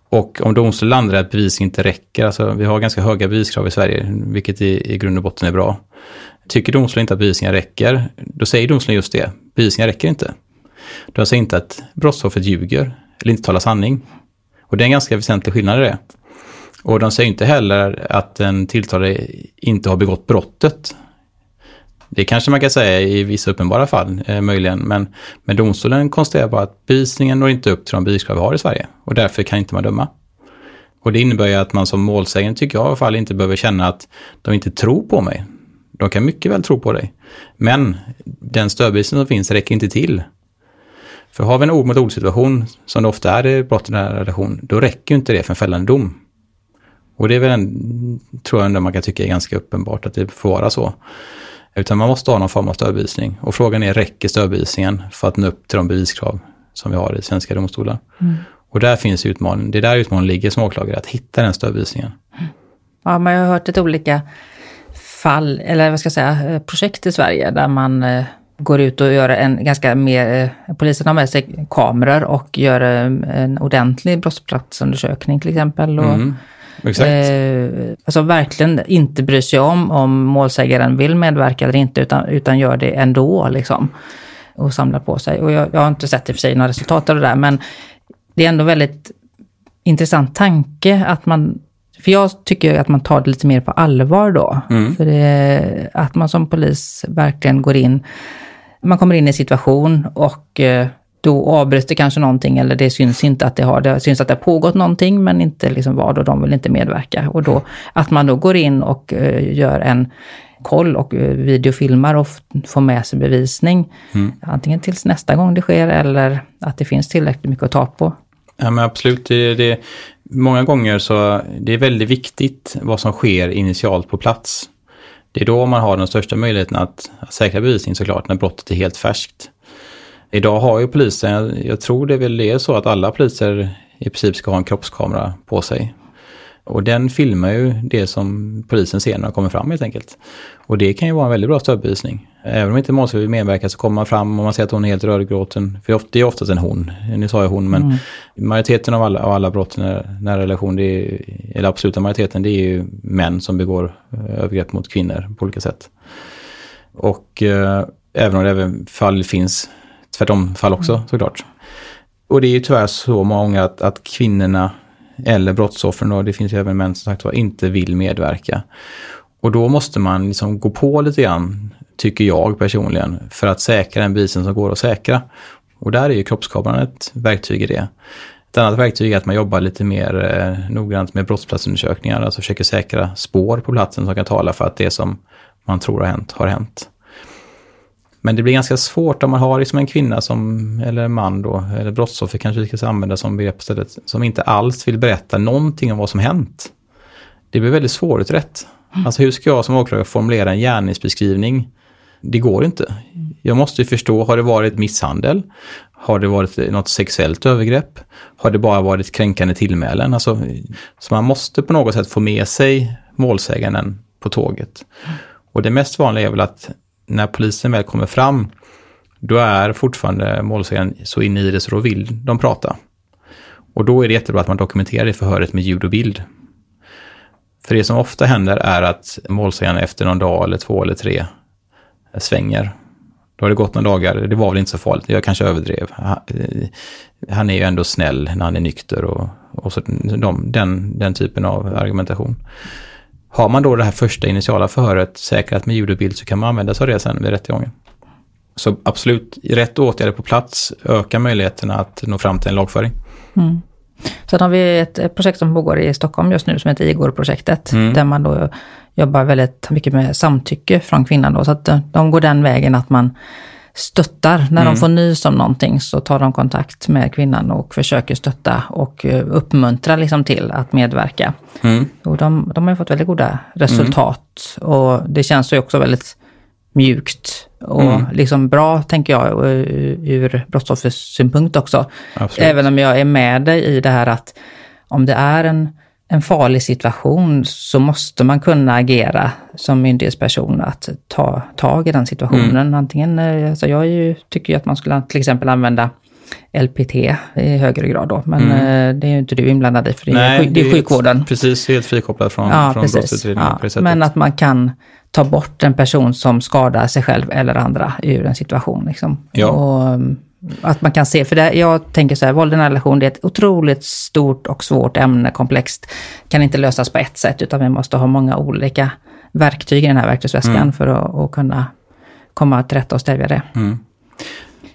Och om domstolen landar i att bevis inte räcker, alltså vi har ganska höga beviskrav i Sverige, vilket i, i grund och botten är bra. Tycker domstolen inte att bevisningen räcker, då säger domstolen just det, bevisningen räcker inte. De säger inte att brottsoffret ljuger eller inte talar sanning. Och det är en ganska väsentlig skillnad i det. Och de säger inte heller att en tilltalade inte har begått brottet. Det kanske man kan säga i vissa uppenbara fall, eh, möjligen, men, men domstolen konstaterar bara att bevisningen når inte upp till de beviskrav vi har i Sverige och därför kan inte man döma. Och det innebär ju att man som målsägande, tycker jag i alla fall, inte behöver känna att de inte tror på mig. De kan mycket väl tro på dig, men den stödbevisning som finns räcker inte till. För har vi en ord mot ord situation, som det ofta är i brott i den här relation, då räcker ju inte det för en fällande dom. Och det är väl en, tror jag ändå man kan tycka är ganska uppenbart att det får vara så. Utan man måste ha någon form av stödbevisning. Och frågan är, räcker stödbevisningen för att nå upp till de beviskrav som vi har i svenska domstolar? Och där finns utmaningen, det är där utmaningen ligger som åklagare, att hitta den stödbevisningen. Ja, man har hört ett olika fall, eller vad ska jag säga, eh, projekt i Sverige där man eh, går ut och gör en ganska mer, eh, polisen har med sig kameror och gör en ordentlig brottsplatsundersökning till exempel. Och, Mm, exakt. Eh, alltså verkligen inte bry sig om om målsägaren vill medverka eller inte, utan, utan gör det ändå liksom. Och samlar på sig. Och jag, jag har inte sett i och för sig några resultat av det där, men det är ändå väldigt intressant tanke att man för jag tycker att man tar det lite mer på allvar då. För det, att man som polis verkligen går in, man kommer in i en situation och eh, då avbryter kanske någonting eller det syns inte att det har, det syns att det har pågått någonting men inte liksom vad och de vill inte medverka. Och då att man då går in och eh, gör en koll och eh, videofilmar och får med sig bevisning. Antingen tills nästa gång det sker eller att det finns tillräckligt mycket att ta på. Ja men absolut, det, det, många gånger så det är väldigt viktigt vad som sker initialt på plats. Det är då man har den största möjligheten att, att säkra bevisning såklart, när brottet är helt färskt. Idag har ju polisen, jag tror det väl är så att alla poliser i princip ska ha en kroppskamera på sig. Och den filmar ju det som polisen ser när de kommer fram helt enkelt. Och det kan ju vara en väldigt bra stödbevisning. Även om inte målsägaren vill medverka så kommer man fram och man ser att hon är helt rörgråten. För det är oftast en hon, nu sa jag hon, men mm. majoriteten av alla, av alla brott i nära relation, det är, eller absoluta majoriteten, det är ju män som begår eh, övergrepp mot kvinnor på olika sätt. Och eh, även om det även fall finns tvärtom fall också mm. såklart. Och det är ju tyvärr så många att, att kvinnorna eller brottsoffren då, det finns ju även män som sagt var, inte vill medverka. Och då måste man liksom gå på lite grann, tycker jag personligen, för att säkra den bevisen som går att säkra. Och där är ju kroppskameran ett verktyg i det. Ett annat verktyg är att man jobbar lite mer eh, noggrant med brottsplatsundersökningar, alltså försöker säkra spår på platsen som kan tala för att det som man tror har hänt, har hänt. Men det blir ganska svårt om man har liksom en kvinna som, eller man då, eller brottsoffer kanske vi ska använda som begrepp istället, som inte alls vill berätta någonting om vad som hänt. Det blir väldigt svårutrett. Mm. Alltså hur ska jag som åklagare formulera en gärningsbeskrivning? Det går inte. Jag måste ju förstå, har det varit misshandel? Har det varit något sexuellt övergrepp? Har det bara varit kränkande tillmälen? Alltså, så man måste på något sätt få med sig målsäganden på tåget. Och det mest vanliga är väl att när polisen väl kommer fram, då är fortfarande målsäganden så inne i det så då vill de prata. Och då är det jättebra att man dokumenterar det förhöret med ljud och bild. För det som ofta händer är att målsäganden efter någon dag eller två eller tre svänger. Då har det gått några dagar, det var väl inte så farligt, jag kanske överdrev. Eh, han är ju ändå snäll när han är nykter och, och så, de, den, den typen av argumentation. Har man då det här första initiala förhöret säkrat med ljud och bild så kan man använda sig av det sen vid rättegången. Så absolut, rätt åtgärder på plats ökar möjligheterna att nå fram till en lagföring. Mm. Sen har vi ett projekt som pågår i Stockholm just nu som heter Igor-projektet. Mm. Där man då jobbar väldigt mycket med samtycke från kvinnan. Då, så att de går den vägen att man stöttar. När mm. de får nys om någonting så tar de kontakt med kvinnan och försöker stötta och eh, uppmuntra liksom till att medverka. Mm. Och de, de har fått väldigt goda resultat. Mm. Och det känns ju också väldigt mjukt och mm. liksom bra, tänker jag, ur brottsoffers synpunkt också. Absolut. Även om jag är med dig i det här att om det är en en farlig situation så måste man kunna agera som myndighetsperson att ta tag i den situationen. Mm. Antingen, eh, alltså jag ju, tycker ju att man skulle till exempel använda LPT i högre grad då, men mm. Eh, det är ju inte du inblandad i för det, Nej, är, det är sjukvården. Helt, precis, helt frikopplat från, ja, från brottsutredningen. Ja, men att man kan ta bort en person som skadar sig själv eller andra ur en situation. Liksom. Ja. Och, mm, att man kan se, för det, jag tänker så här, våld i en relation det är ett otroligt stort och svårt ämne, komplext. Kan inte lösas på ett sätt, utan vi måste ha många olika verktyg i den här verktygsväskan mm. för att, att, kunna komma till rätta och stävja det. Mm.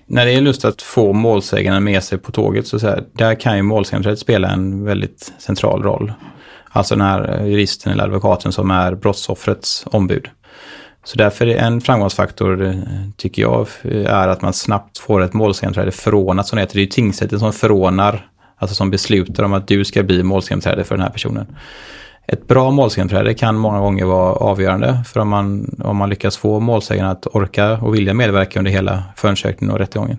När det är just att få målsäganden med sig på tåget, så, så här, där kan ju målsäganden spela en väldigt central roll. Alltså den här juristen eller advokaten som är brottsoffrets ombud. Så därför är en framgångsfaktor, eh, tycker jag, är att man snabbt får ett målsägandebiträde förordnat som det heter. Det är ju tingsrätten som förordnar, alltså som beslutar om att du ska bli målsägandebiträde för den här personen. Ett bra målsägandebiträde kan många gånger vara avgörande för om man, om man lyckas få målsägaren att orka och vilja medverka under hela förundersökningen och rättegången.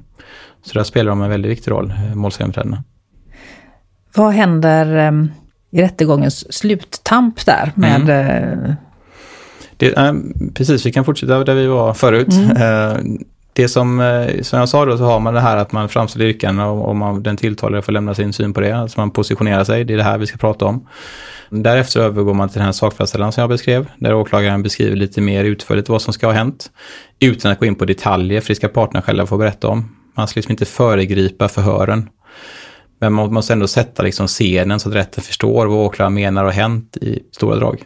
Så där spelar de en väldigt viktig roll, eh, målsägandebiträdena. Vad händer ehm, i rättegångens sluttamp där med mm. Det, äh, precis, vi kan fortsätta där vi var förut. Mm. Äh, det som, äh, som jag sa då, så har man det här att man framställer yrkanden och, och man, den tilltalade får lämna sin syn på det. Alltså man positionerar sig, det är det här vi ska prata om. Därefter övergår man till den här sakfastställan som jag beskrev, där åklagaren beskriver lite mer utförligt vad som ska ha hänt, utan att gå in på detaljer, för det ska parterna själva få berätta om. Man ska liksom inte föregripa förhören. Men man måste ändå sätta liksom scenen så att rätten förstår vad åklagaren menar har hänt i stora drag.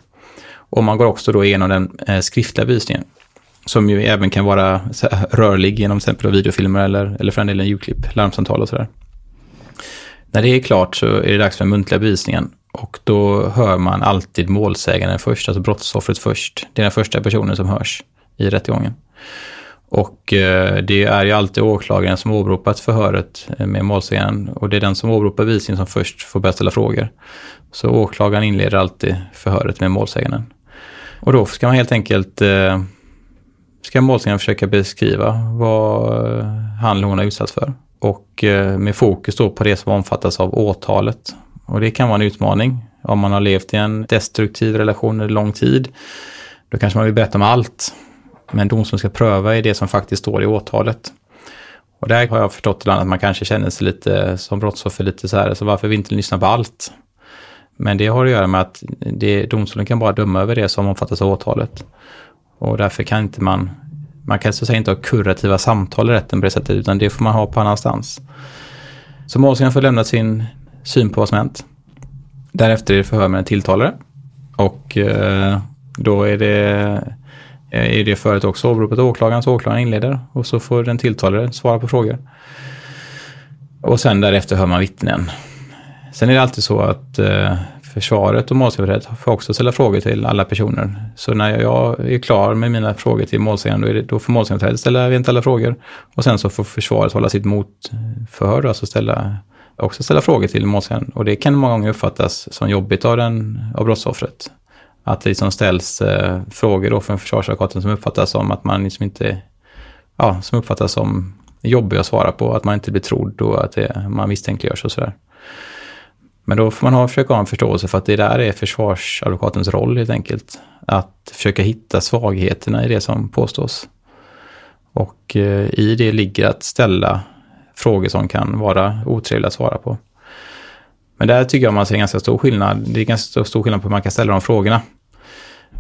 Och man går också då igenom den eh, skriftliga bevisningen. Som ju även kan vara rörlig genom till exempel videofilmer eller, eller för en del en ljudklipp, larmsamtal och sådär. När det är klart så är det dags för den muntliga bevisningen. Och då hör man alltid målsäganden först, alltså brottsoffret först. Det är den första personen som hörs i rättegången. Och eh, det är ju alltid åklagaren som åberopat förhöret eh, med målsägaren och det är den som åberopar bevisningen som först får börja ställa frågor. Så åklagaren inleder alltid förhöret med målsäganden. Och då ska man helt enkelt, eh, ska målsägaren försöka beskriva vad eh, han eller hon har utsatts för. Och eh, med fokus då på det som omfattas av åtalet. Och det kan vara en utmaning. Om man har levt i en destruktiv relation under lång tid, då kanske man vill berätta om allt. Men domstolen ska pröva i det som faktiskt står i åtalet. Och där har jag förstått ibland att man kanske känner sig lite som brottsoffer, lite så här, så varför vi inte lyssna på allt? Men det har att göra med att det, domstolen kan bara döma över det som omfattas av åtalet. Och därför kan inte man, man kan så att säga inte ha kurativa samtal i rätten på det sättet, utan det får man ha på annanstans. Så målsäganden får lämna sin syn på vad som hänt. Därefter är det förhör med den tilltalare. Och eh, då är det eh, är det förut också åberopat åklagaren, så åklagaren inleder och så får den tilltalade svara på frågor. Och sen därefter hör man vittnen. Sen är det alltid så att eh, försvaret och målsägandebiträdet får också ställa frågor till alla personer. Så när jag är klar med mina frågor till målsäganden, då, då får målsägandebiträdet ställa eventuella frågor. Och sen så får försvaret hålla sitt motförhör, alltså ställa, också ställa frågor till målsäganden. Och det kan många gånger uppfattas som jobbigt av, den, av brottsoffret. Att det liksom ställs eh, frågor då från försvarsadvokaten som uppfattas som att man liksom inte, ja, som uppfattas som jobbiga att svara på, att man inte blir trodd och att det, man misstänkliggörs och sådär. Men då får man ha, försöka ha en förståelse för att det där är försvarsadvokatens roll helt enkelt. Att försöka hitta svagheterna i det som påstås. Och eh, i det ligger att ställa frågor som kan vara otrevliga att svara på. Men där tycker jag man ser en ganska stor skillnad. Det är ganska stor skillnad på hur man kan ställa de frågorna.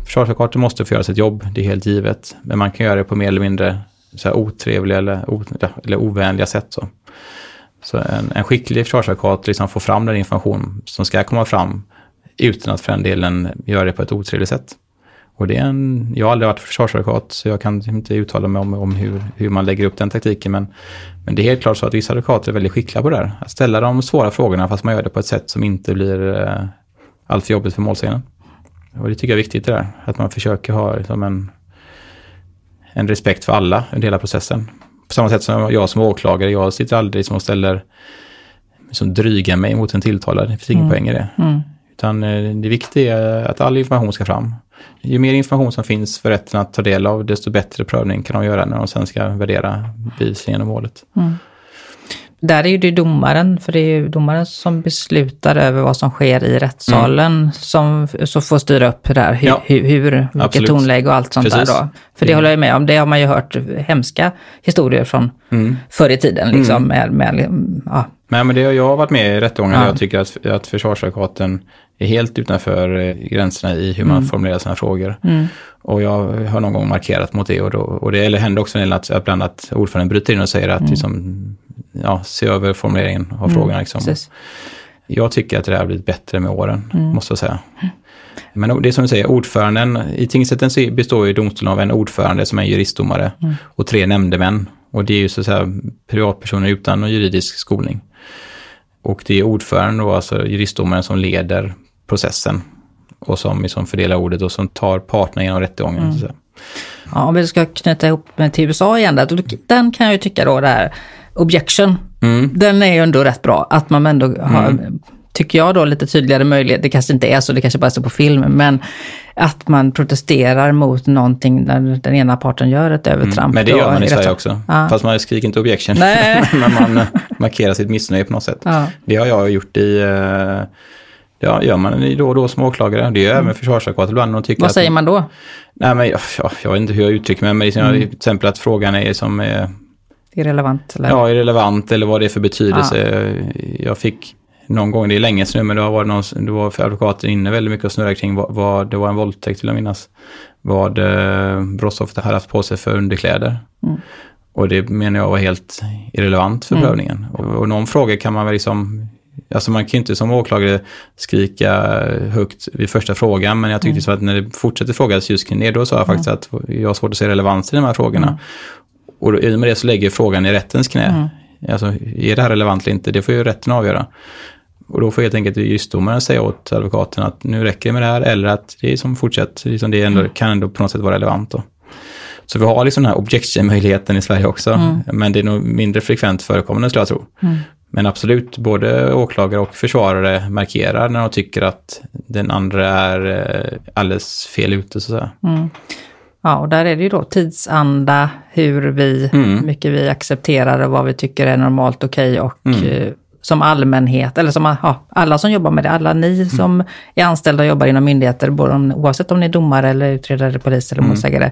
Försvarsadvokaten måste få göra sitt jobb, det är helt givet. Men man kan göra det på mer eller mindre så här otrevliga eller, o, eller ovänliga sätt. Så, så en, en skicklig försvarsadvokat liksom får fram den information som ska komma fram utan att för den delen göra det på ett otrevligt sätt. Och det är en, jag har aldrig varit försvarsadvokat så jag kan inte uttala mig om, om hur, hur man lägger upp den taktiken. Men, men det är helt klart så att vissa advokater är väldigt skickliga på det här. Att ställa de svåra frågorna fast man gör det på ett sätt som inte blir eh, alltför jobbigt för målsäganden. Och det tycker jag är viktigt det där. Att man försöker ha liksom en, en respekt för alla under hela processen. På samma sätt som jag som åklagare, jag sitter aldrig liksom och ställer, som drygar mig mot en tilltalad. Det finns ingen mm. poäng i det. Mm. Utan eh, det viktiga är att all information ska fram. Ju mer information som finns för rätten att ta del av, desto bättre prövning kan de göra när de sen ska värdera bevisningen och målet. Mm. Där är ju det domaren, för det är ju domaren som beslutar över vad som sker i rättssalen, mm. som, som får styra upp det här, hur, ja, hur, hur vilket tonläge och allt sånt Precis. där då. För det mm. håller jag med om, det har man ju hört hemska historier från mm. förr i tiden, liksom, mm. med, med ja. Nej, men det, jag har varit med i rättegångar ja. jag tycker att, att försvarsadvokaten är helt utanför eh, gränserna i hur man mm. formulerar sina frågor. Mm. Och jag har någon gång markerat mot det och, då, och det eller händer också en del att, att bland ordföranden bryter in och säger att mm. liksom, ja, se över formuleringen av mm. frågan. Liksom. Jag tycker att det har blivit bättre med åren, mm. måste jag säga. Men det är som du säger, ordföranden, i tingsrätten består ju domstolen av en ordförande som är juristdomare mm. och tre nämndemän. Och det är ju så att säga privatpersoner utan någon juridisk skolning. Och det är ordföranden då, alltså juristdomaren som leder processen och som liksom fördelar ordet och som tar parterna genom rättegången. Mm. Ja, om vi ska knyta ihop med till USA igen, där, den kan jag ju tycka då det här objection, mm. den är ju ändå rätt bra. Att man ändå har, mm. tycker jag då, lite tydligare möjlighet, det kanske inte är så, det kanske bara står på film, men att man protesterar mot någonting när den ena parten gör ett övertramp. Mm. Men det gör man i Sverige också. Ja. Fast man skriker inte objection. men man markerar sitt missnöje på något sätt. Ja. Det har jag gjort i eh, Ja, gör man då och då som åklagare. Det gör mm. även försvarsadvokater ibland. Tycker Vad säger att, man då? Nej, men, ja, jag vet inte hur jag uttrycker mig, men mm. till exempel att frågan är som... Irrelevant? Eller? Ja, irrelevant eller vad det är för betydelse. Ah. Jag fick någon gång, det är länge sedan nu, men då var det någon, det var för advokaten inne väldigt mycket och snurrade kring vad, vad, det var en våldtäkt till att minnas. Vad eh, brottsoffret hade haft på sig för underkläder. Mm. Och det menar jag var helt irrelevant för mm. prövningen. Och, och någon fråga kan man väl liksom Alltså man kan ju inte som åklagare skrika högt vid första frågan, men jag tyckte mm. så att när det fortsätter frågas just kring det, då sa jag faktiskt mm. att jag har svårt att se relevans i de här frågorna. Mm. Och i och med det så lägger frågan i rättens knä. Mm. Alltså, är det här relevant eller inte? Det får ju rätten avgöra. Och då får helt enkelt juristdomaren säga åt advokaten att nu räcker det med det här, eller att det är som fortsätter, liksom det ändå, mm. kan ändå på något sätt vara relevant. Då. Så vi har liksom den här objection-möjligheten i Sverige också, mm. men det är nog mindre frekvent förekommande skulle jag tro. Mm. Men absolut, både åklagare och försvarare markerar när de tycker att den andra är eh, alldeles fel ute så att säga. Ja, och där är det ju då tidsanda, hur vi, mm. mycket vi accepterar och vad vi tycker är normalt okej okay och mm. Eh, som allmänhet, eller som ja, alla som jobbar med det, alla ni mm. som är anställda och jobbar inom myndigheter, både om, oavsett om ni är domare eller utredare, polis eller mm. målsägare,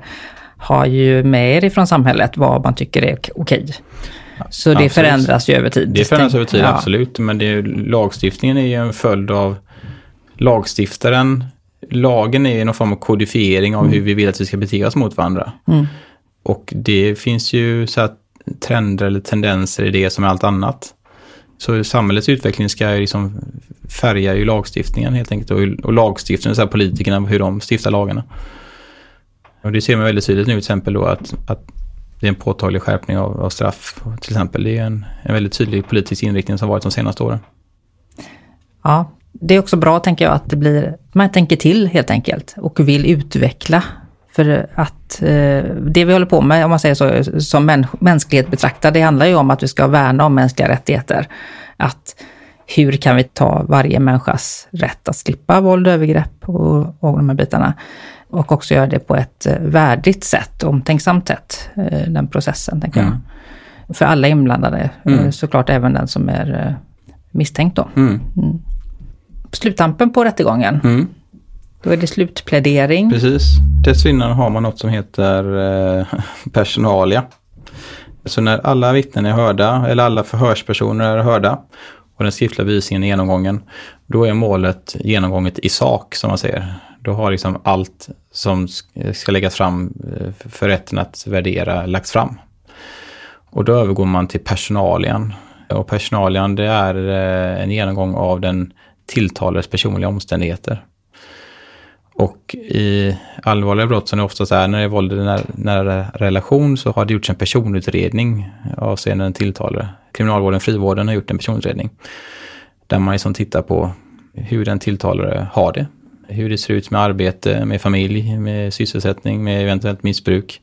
har ju med er ifrån samhället vad man tycker är okej. Så det absolut. förändras ju över tid. Det förändras över tid, ja. absolut. Men det är, lagstiftningen är ju en följd av lagstiftaren. Lagen är någon form av kodifiering av mm. hur vi vill att vi ska bete oss mot varandra. Mm. Och det finns ju så trender eller tendenser i det som allt annat. Så samhällets utveckling ska liksom färga ju lagstiftningen helt enkelt. Och, och lagstiftningen, så här politikerna, hur de stiftar lagarna. Och det ser man väldigt tydligt nu till exempel då att, att det är en påtaglig skärpning av, av straff. Till exempel, det är en, en väldigt tydlig politisk inriktning som varit de senaste åren. Ja, det är också bra tänker jag att det blir, man tänker till helt enkelt och vill utveckla. För att eh, det vi håller på med, om man säger så, som mäns mänsklighet betraktad, det handlar ju om att vi ska värna om mänskliga rättigheter. Att hur kan vi ta varje människas rätt att slippa våld, övergrepp och, och de här bitarna och också göra det på ett eh, värdigt sätt, omtänksamt sätt, eh, den processen, tänker mm. jag. För alla inblandade, eh, mm. såklart även den som är misstänkt då. Mm. Sluttampen på rättegången, mm. då är det slutplädering. Precis. Dessförinnan har man något som heter personalia. Så när alla vittnen är hörda, eller alla förhörspersoner är hörda, och den skriftliga bevisningen är genomgången, då är målet genomgånget i sak, som man säger. Då har liksom allt som ska läggas fram eh, för rätten att värdera lagts fram. Och då övergår man till personalian. Och personalian det är eh, en genomgång av den tilltalades personliga omständigheter. Och i allvarliga brott som det oftast är när det är våld i nära relation så har det gjorts en personutredning avseende den tilltalade. Kriminalvården, frivården har gjort en personutredning. Där man liksom tittar på hur den tilltalade har det hur det ser ut med arbete, med familj, med sysselsättning, med eventuellt missbruk,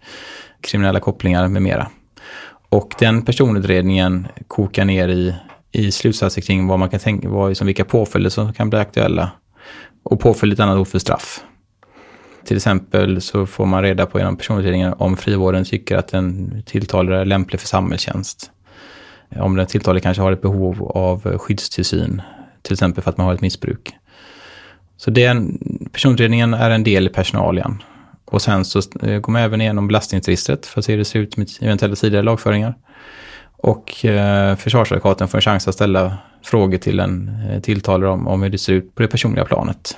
kriminella kopplingar med mera. Och den personutredningen kokar ner i, i slutsatser kring vad man kan tänka, vad, liksom vilka påföljder som kan bli aktuella. Och påföljd är ett annat ord för straff. Till exempel så får man reda på genom personutredningen om frivården tycker att en tilltalare är lämplig för samhällstjänst. Om den tilltalade kanske har ett behov av skyddstillsyn, till exempel för att man har ett missbruk. Så den personutredningen är en del i personalien. Och sen så eh, går man även igenom belastningsregistret för att se hur det ser ut med eventuella tidigare lagföringar. Och eh, försvarsadvokaten får en chans att ställa frågor till en eh, tilltalare om, om hur det ser ut på det personliga planet.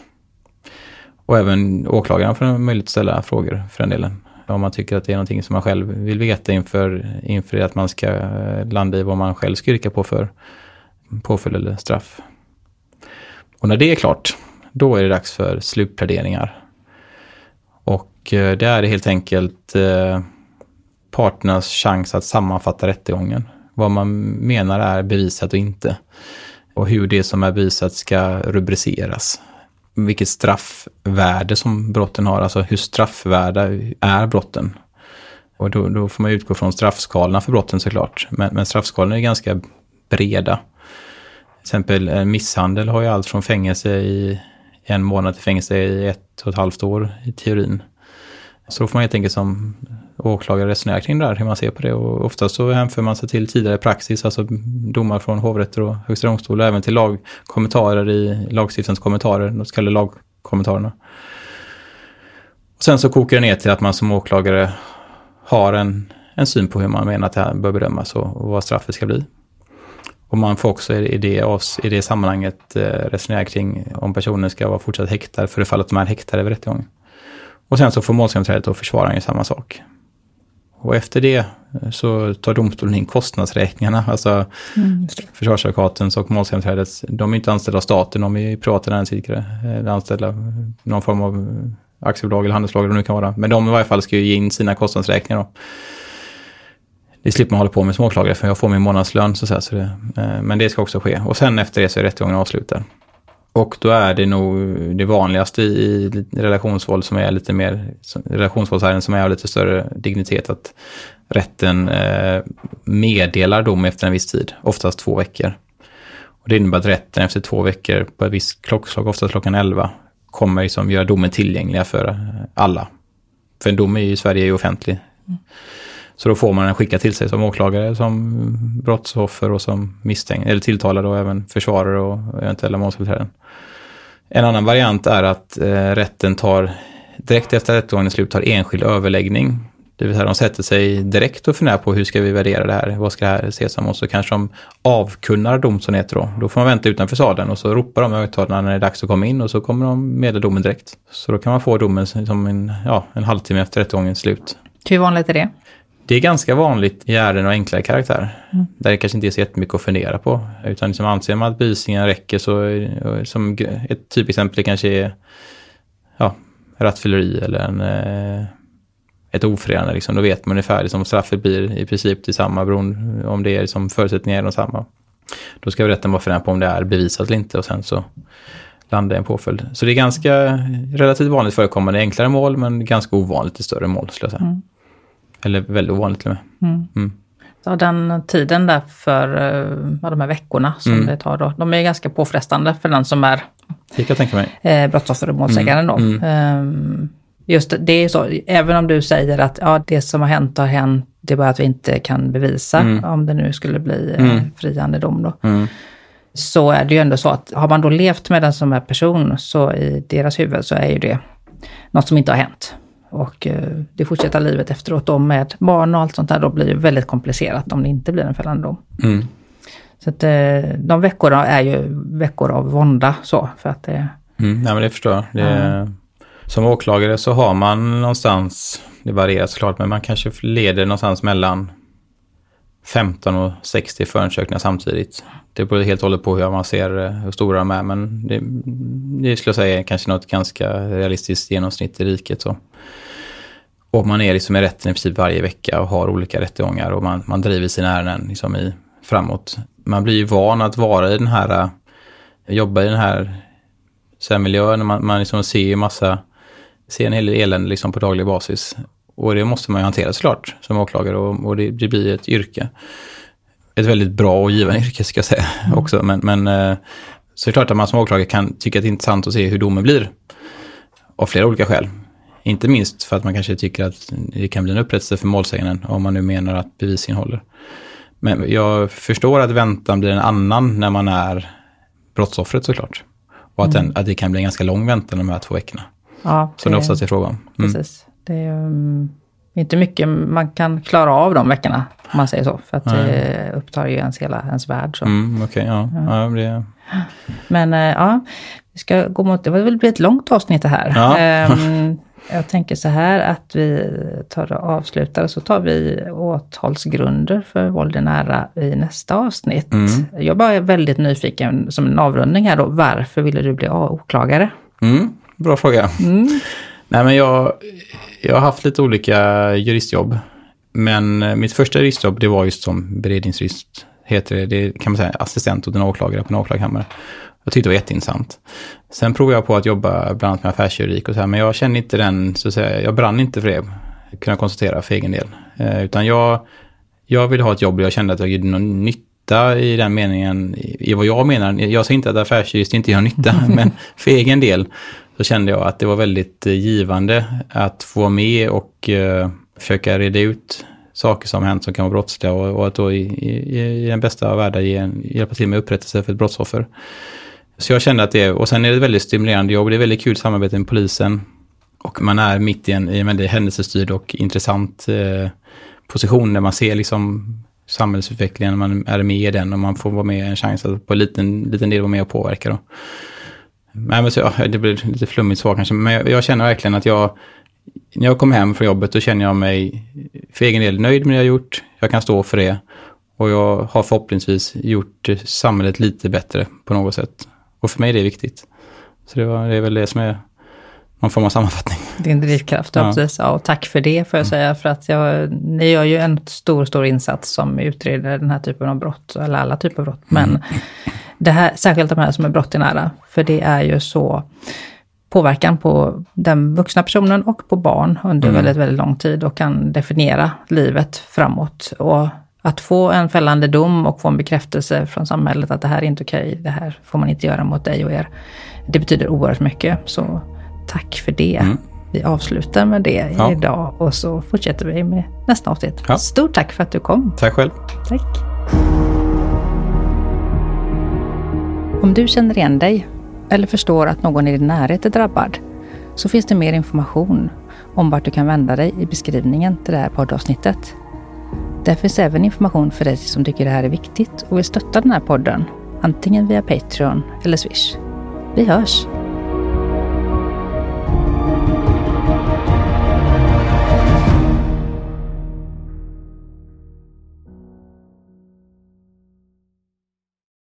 Och även åklagaren får en möjlighet att ställa frågor för den delen. Om man tycker att det är någonting som man själv vill veta inför, inför att man ska eh, landa i vad man själv ska yrka på för påföljd eller straff. Och när det är klart då är det dags för slutpläderingar. Och eh, det är helt enkelt eh, parternas chans att sammanfatta rättegången. Vad man menar är bevisat och inte. Och hur det som är bevisat ska rubriceras. Vilket straffvärde som brotten har, alltså hur straffvärda är brotten. Och då, då får man utgå från straffskalorna för brotten såklart. Men, men straffskalorna är ganska breda. Till exempel eh, misshandel har ju allt från fängelse i en månad till fängelse i ett och ett halvt år i teorin. Så då får man helt enkelt som åklagare resonerar kring det här, hur man ser på det. Och oftast så hänför man sig till tidigare praxis, alltså domar från hovrätter och högsta domstol, och även till lagkommentarer i lagstiftarens kommentarer, de så kallade lagkommentarerna. Och sen så kokar det ner till att man som åklagare har en, en syn på hur man menar att det här bör bedömas och, och vad straffet ska bli. Och man får också i det, i det sammanhanget eh, resonera kring om personen ska vara fortsatt häktad för det fall att de är häktade vid rättegången. Och sen så får målsägandebiträdet och försvararen samma sak. Och efter det eh, så tar domstolen in kostnadsräkningarna, alltså mm, försvarsadvokatens och målsägandebiträdets. De är inte anställda av staten, de är privata näringsidkare, eller anställda någon form av aktiebolag eller handelsbolag eller det nu kan vara. Men de i varje fall ska ju ge in sina kostnadsräkningar. Då det slipper man hålla på med som åklagare för jag får min månadslön. Så, så, det, eh, men det ska också ske. Och sen efter det så är rättegången avslutad. Och då är det nog det vanligaste i relationsvåld som är lite mer, relationsvåldsärenden som är av lite större dignitet att rätten eh, meddelar dom efter en viss tid, oftast två veckor. Och det innebär att rätten efter två veckor på ett visst klockslag, oftast klockan 11, kommer liksom göra domen tillgängliga för alla. För en dom i Sverige är ju offentlig. Mm. Så då får man den skickad till sig som åklagare, som brottsoffer och som misstänkt, eller tilltalad och även försvarare och eventuella målsägandebiträden. En annan variant är att eh, rätten tar, direkt efter rättegångens slut, tar enskild överläggning. Det vill säga de sätter sig direkt och funderar på hur ska vi värdera det här, vad ska det här ses som? Och så kanske de avkunnar dom som heter då. Då får man vänta utanför salen och så ropar de högtalarna när det är dags att komma in och så kommer de meddela domen direkt. Så då kan man få domen som en, ja, en halvtimme efter rättegångens slut. Hur vanligt är det? Det är ganska vanligt i ärenden av enklare karaktär. Mm. Där det kanske inte är så jättemycket att fundera på. Utan liksom anser man att bevisningen räcker så, som ett typexempel kanske är ja, rattfylleri eller en, eh, ett ofredande. Liksom. Då vet man ungefär liksom, straffet blir i princip detsamma beroende om det är liksom, förutsättningar är detsamma. Då ska rätten bara fundera på om det är bevisat eller inte och sen så landar en påföljd. Så det är ganska relativt vanligt förekommande i enklare mål men ganska ovanligt i större mål skulle jag säga. Mm. Eller väldigt ovanligt till och med. Mm. Mm. Så den tiden där för ja, de här veckorna som mm. det tar då, de är ganska påfrestande för den som är det kan jag tänka mig. Eh, brottsoffer och målsägaren då. Mm. Um, just det är så, även om du säger att ja, det som har hänt har hänt, det är bara att vi inte kan bevisa mm. om det nu skulle bli eh, mm. friande dom då. Mm. Så är det ju ändå så att har man då levt med den som är person så i deras huvud så är ju det något som inte har hänt. Och eh, det fortsätter livet efteråt då med barn och allt sånt där, då blir det väldigt komplicerat om det inte blir en fällande dom. Mm. Så att eh, de veckorna är ju veckor av vånda så, för att det... Mm, ja men det förstår jag. Det, mm. Som åklagare så har man någonstans, det varierar såklart, men man kanske leder någonstans mellan 15 och 60 förundersökningar samtidigt. Det beror helt och hållet på hur man ser eh, hur stora de är, men det, det skulle jag säga är kanske något ganska realistiskt genomsnitt i riket. Så. Och man är liksom i rätten i princip varje vecka och har olika rättegångar och man, man driver sina ärenden liksom i, framåt. Man blir ju van att vara i den här, eh, jobba i den här, så här miljön, man, man liksom ser ju massa, ser en hel del elände liksom på daglig basis. Och det måste man ju hantera såklart som åklagare och, och det, det, blir ett yrke. Ett väldigt bra och givande yrke ska jag säga mm. också. Men, men eh, så det är klart att man som åklagare kan tycka att det är intressant att se hur domen blir. Av flera olika skäl. Inte minst för att man kanske tycker att det kan bli en upprättelse för målsäganden om man nu menar att bevisningen håller. Men jag förstår att väntan blir en annan när man är brottsoffret såklart. Och att, den, mm. att det kan bli en ganska lång väntan de här två veckorna. Ja, det, som det oftast är fråga om. Mm. Precis. Det är um, inte mycket man kan klara av de veckorna, om man säger så. För att Nej. det upptar ju ens hela ens värld. Så. Mm, okay, ja. Ja. ja det... Men uh, ja, vi ska gå mot, det väl bli ett långt avsnitt det här. Ja. Um, Jag tänker så här att vi tar och avslutar, så tar vi åtalsgrunder för våld i nära i nästa avsnitt. Mm. Jag bara är väldigt nyfiken, som en avrundning här då, varför ville du bli åklagare? Mm, bra fråga. Mm. Nej, men jag, jag har haft lite olika juristjobb. Men eh, mitt första juristjobb, det var just som beredningsjurist, heter det. Det kan man säga assistent åt en åklagare på en åklagarkammare. Jag tyckte det var jätteintressant. Sen provade jag på att jobba bland annat med affärsjuridik och så här, men jag kände inte den, så att säga, jag brann inte för det, kunna konstatera för egen del. Eh, utan jag, jag ville ha ett jobb där jag kände att jag gjorde någon nytta i den meningen, i vad jag menar. Jag säger inte att affärsjurist inte gör nytta, men för egen del så kände jag att det var väldigt eh, givande att få vara med och eh, försöka reda ut saker som hänt som kan vara brottsliga och, och att då i, i, i den bästa av världar hjälpa till med upprättelse för ett brottsoffer. Så jag kände att det, och sen är det ett väldigt stimulerande jobb, det är väldigt kul samarbete med polisen. Och man är mitt i en, i en väldigt händelsestyrd och intressant eh, position där man ser liksom samhällsutvecklingen, man är med i den och man får vara med en chans att på en liten, liten del vara med och påverka. Då. Nej, men så, ja, det blir lite flummigt svar kanske, men jag, jag, känner verkligen att jag, när jag kommer hem från jobbet, då känner jag mig för egen del nöjd med det jag gjort. Jag kan stå för det. Och jag har förhoppningsvis gjort samhället lite bättre på något sätt. Och för mig är det viktigt. Så det, var, det är väl det som är någon form av sammanfattning. Din drivkraft, ja, ja. precis. Ja, och tack för det får jag mm. säga. För att jag, ni gör ju en stor, stor insats som utreder den här typen av brott, eller alla typer av brott. Men mm. Det här, särskilt de här som är brott i nära, för det är ju så påverkan på den vuxna personen och på barn under mm. väldigt, väldigt lång tid och kan definiera livet framåt. Och Att få en fällande dom och få en bekräftelse från samhället att det här är inte okej, det här får man inte göra mot dig och er. Det betyder oerhört mycket. Så tack för det. Mm. Vi avslutar med det ja. idag och så fortsätter vi med nästa avsnitt. Ja. Stort tack för att du kom. Tack själv. Tack. Om du känner igen dig eller förstår att någon i din närhet är drabbad så finns det mer information om vart du kan vända dig i beskrivningen till det här poddavsnittet. Där finns även information för dig som tycker det här är viktigt och vill stötta den här podden, antingen via Patreon eller Swish. Vi hörs!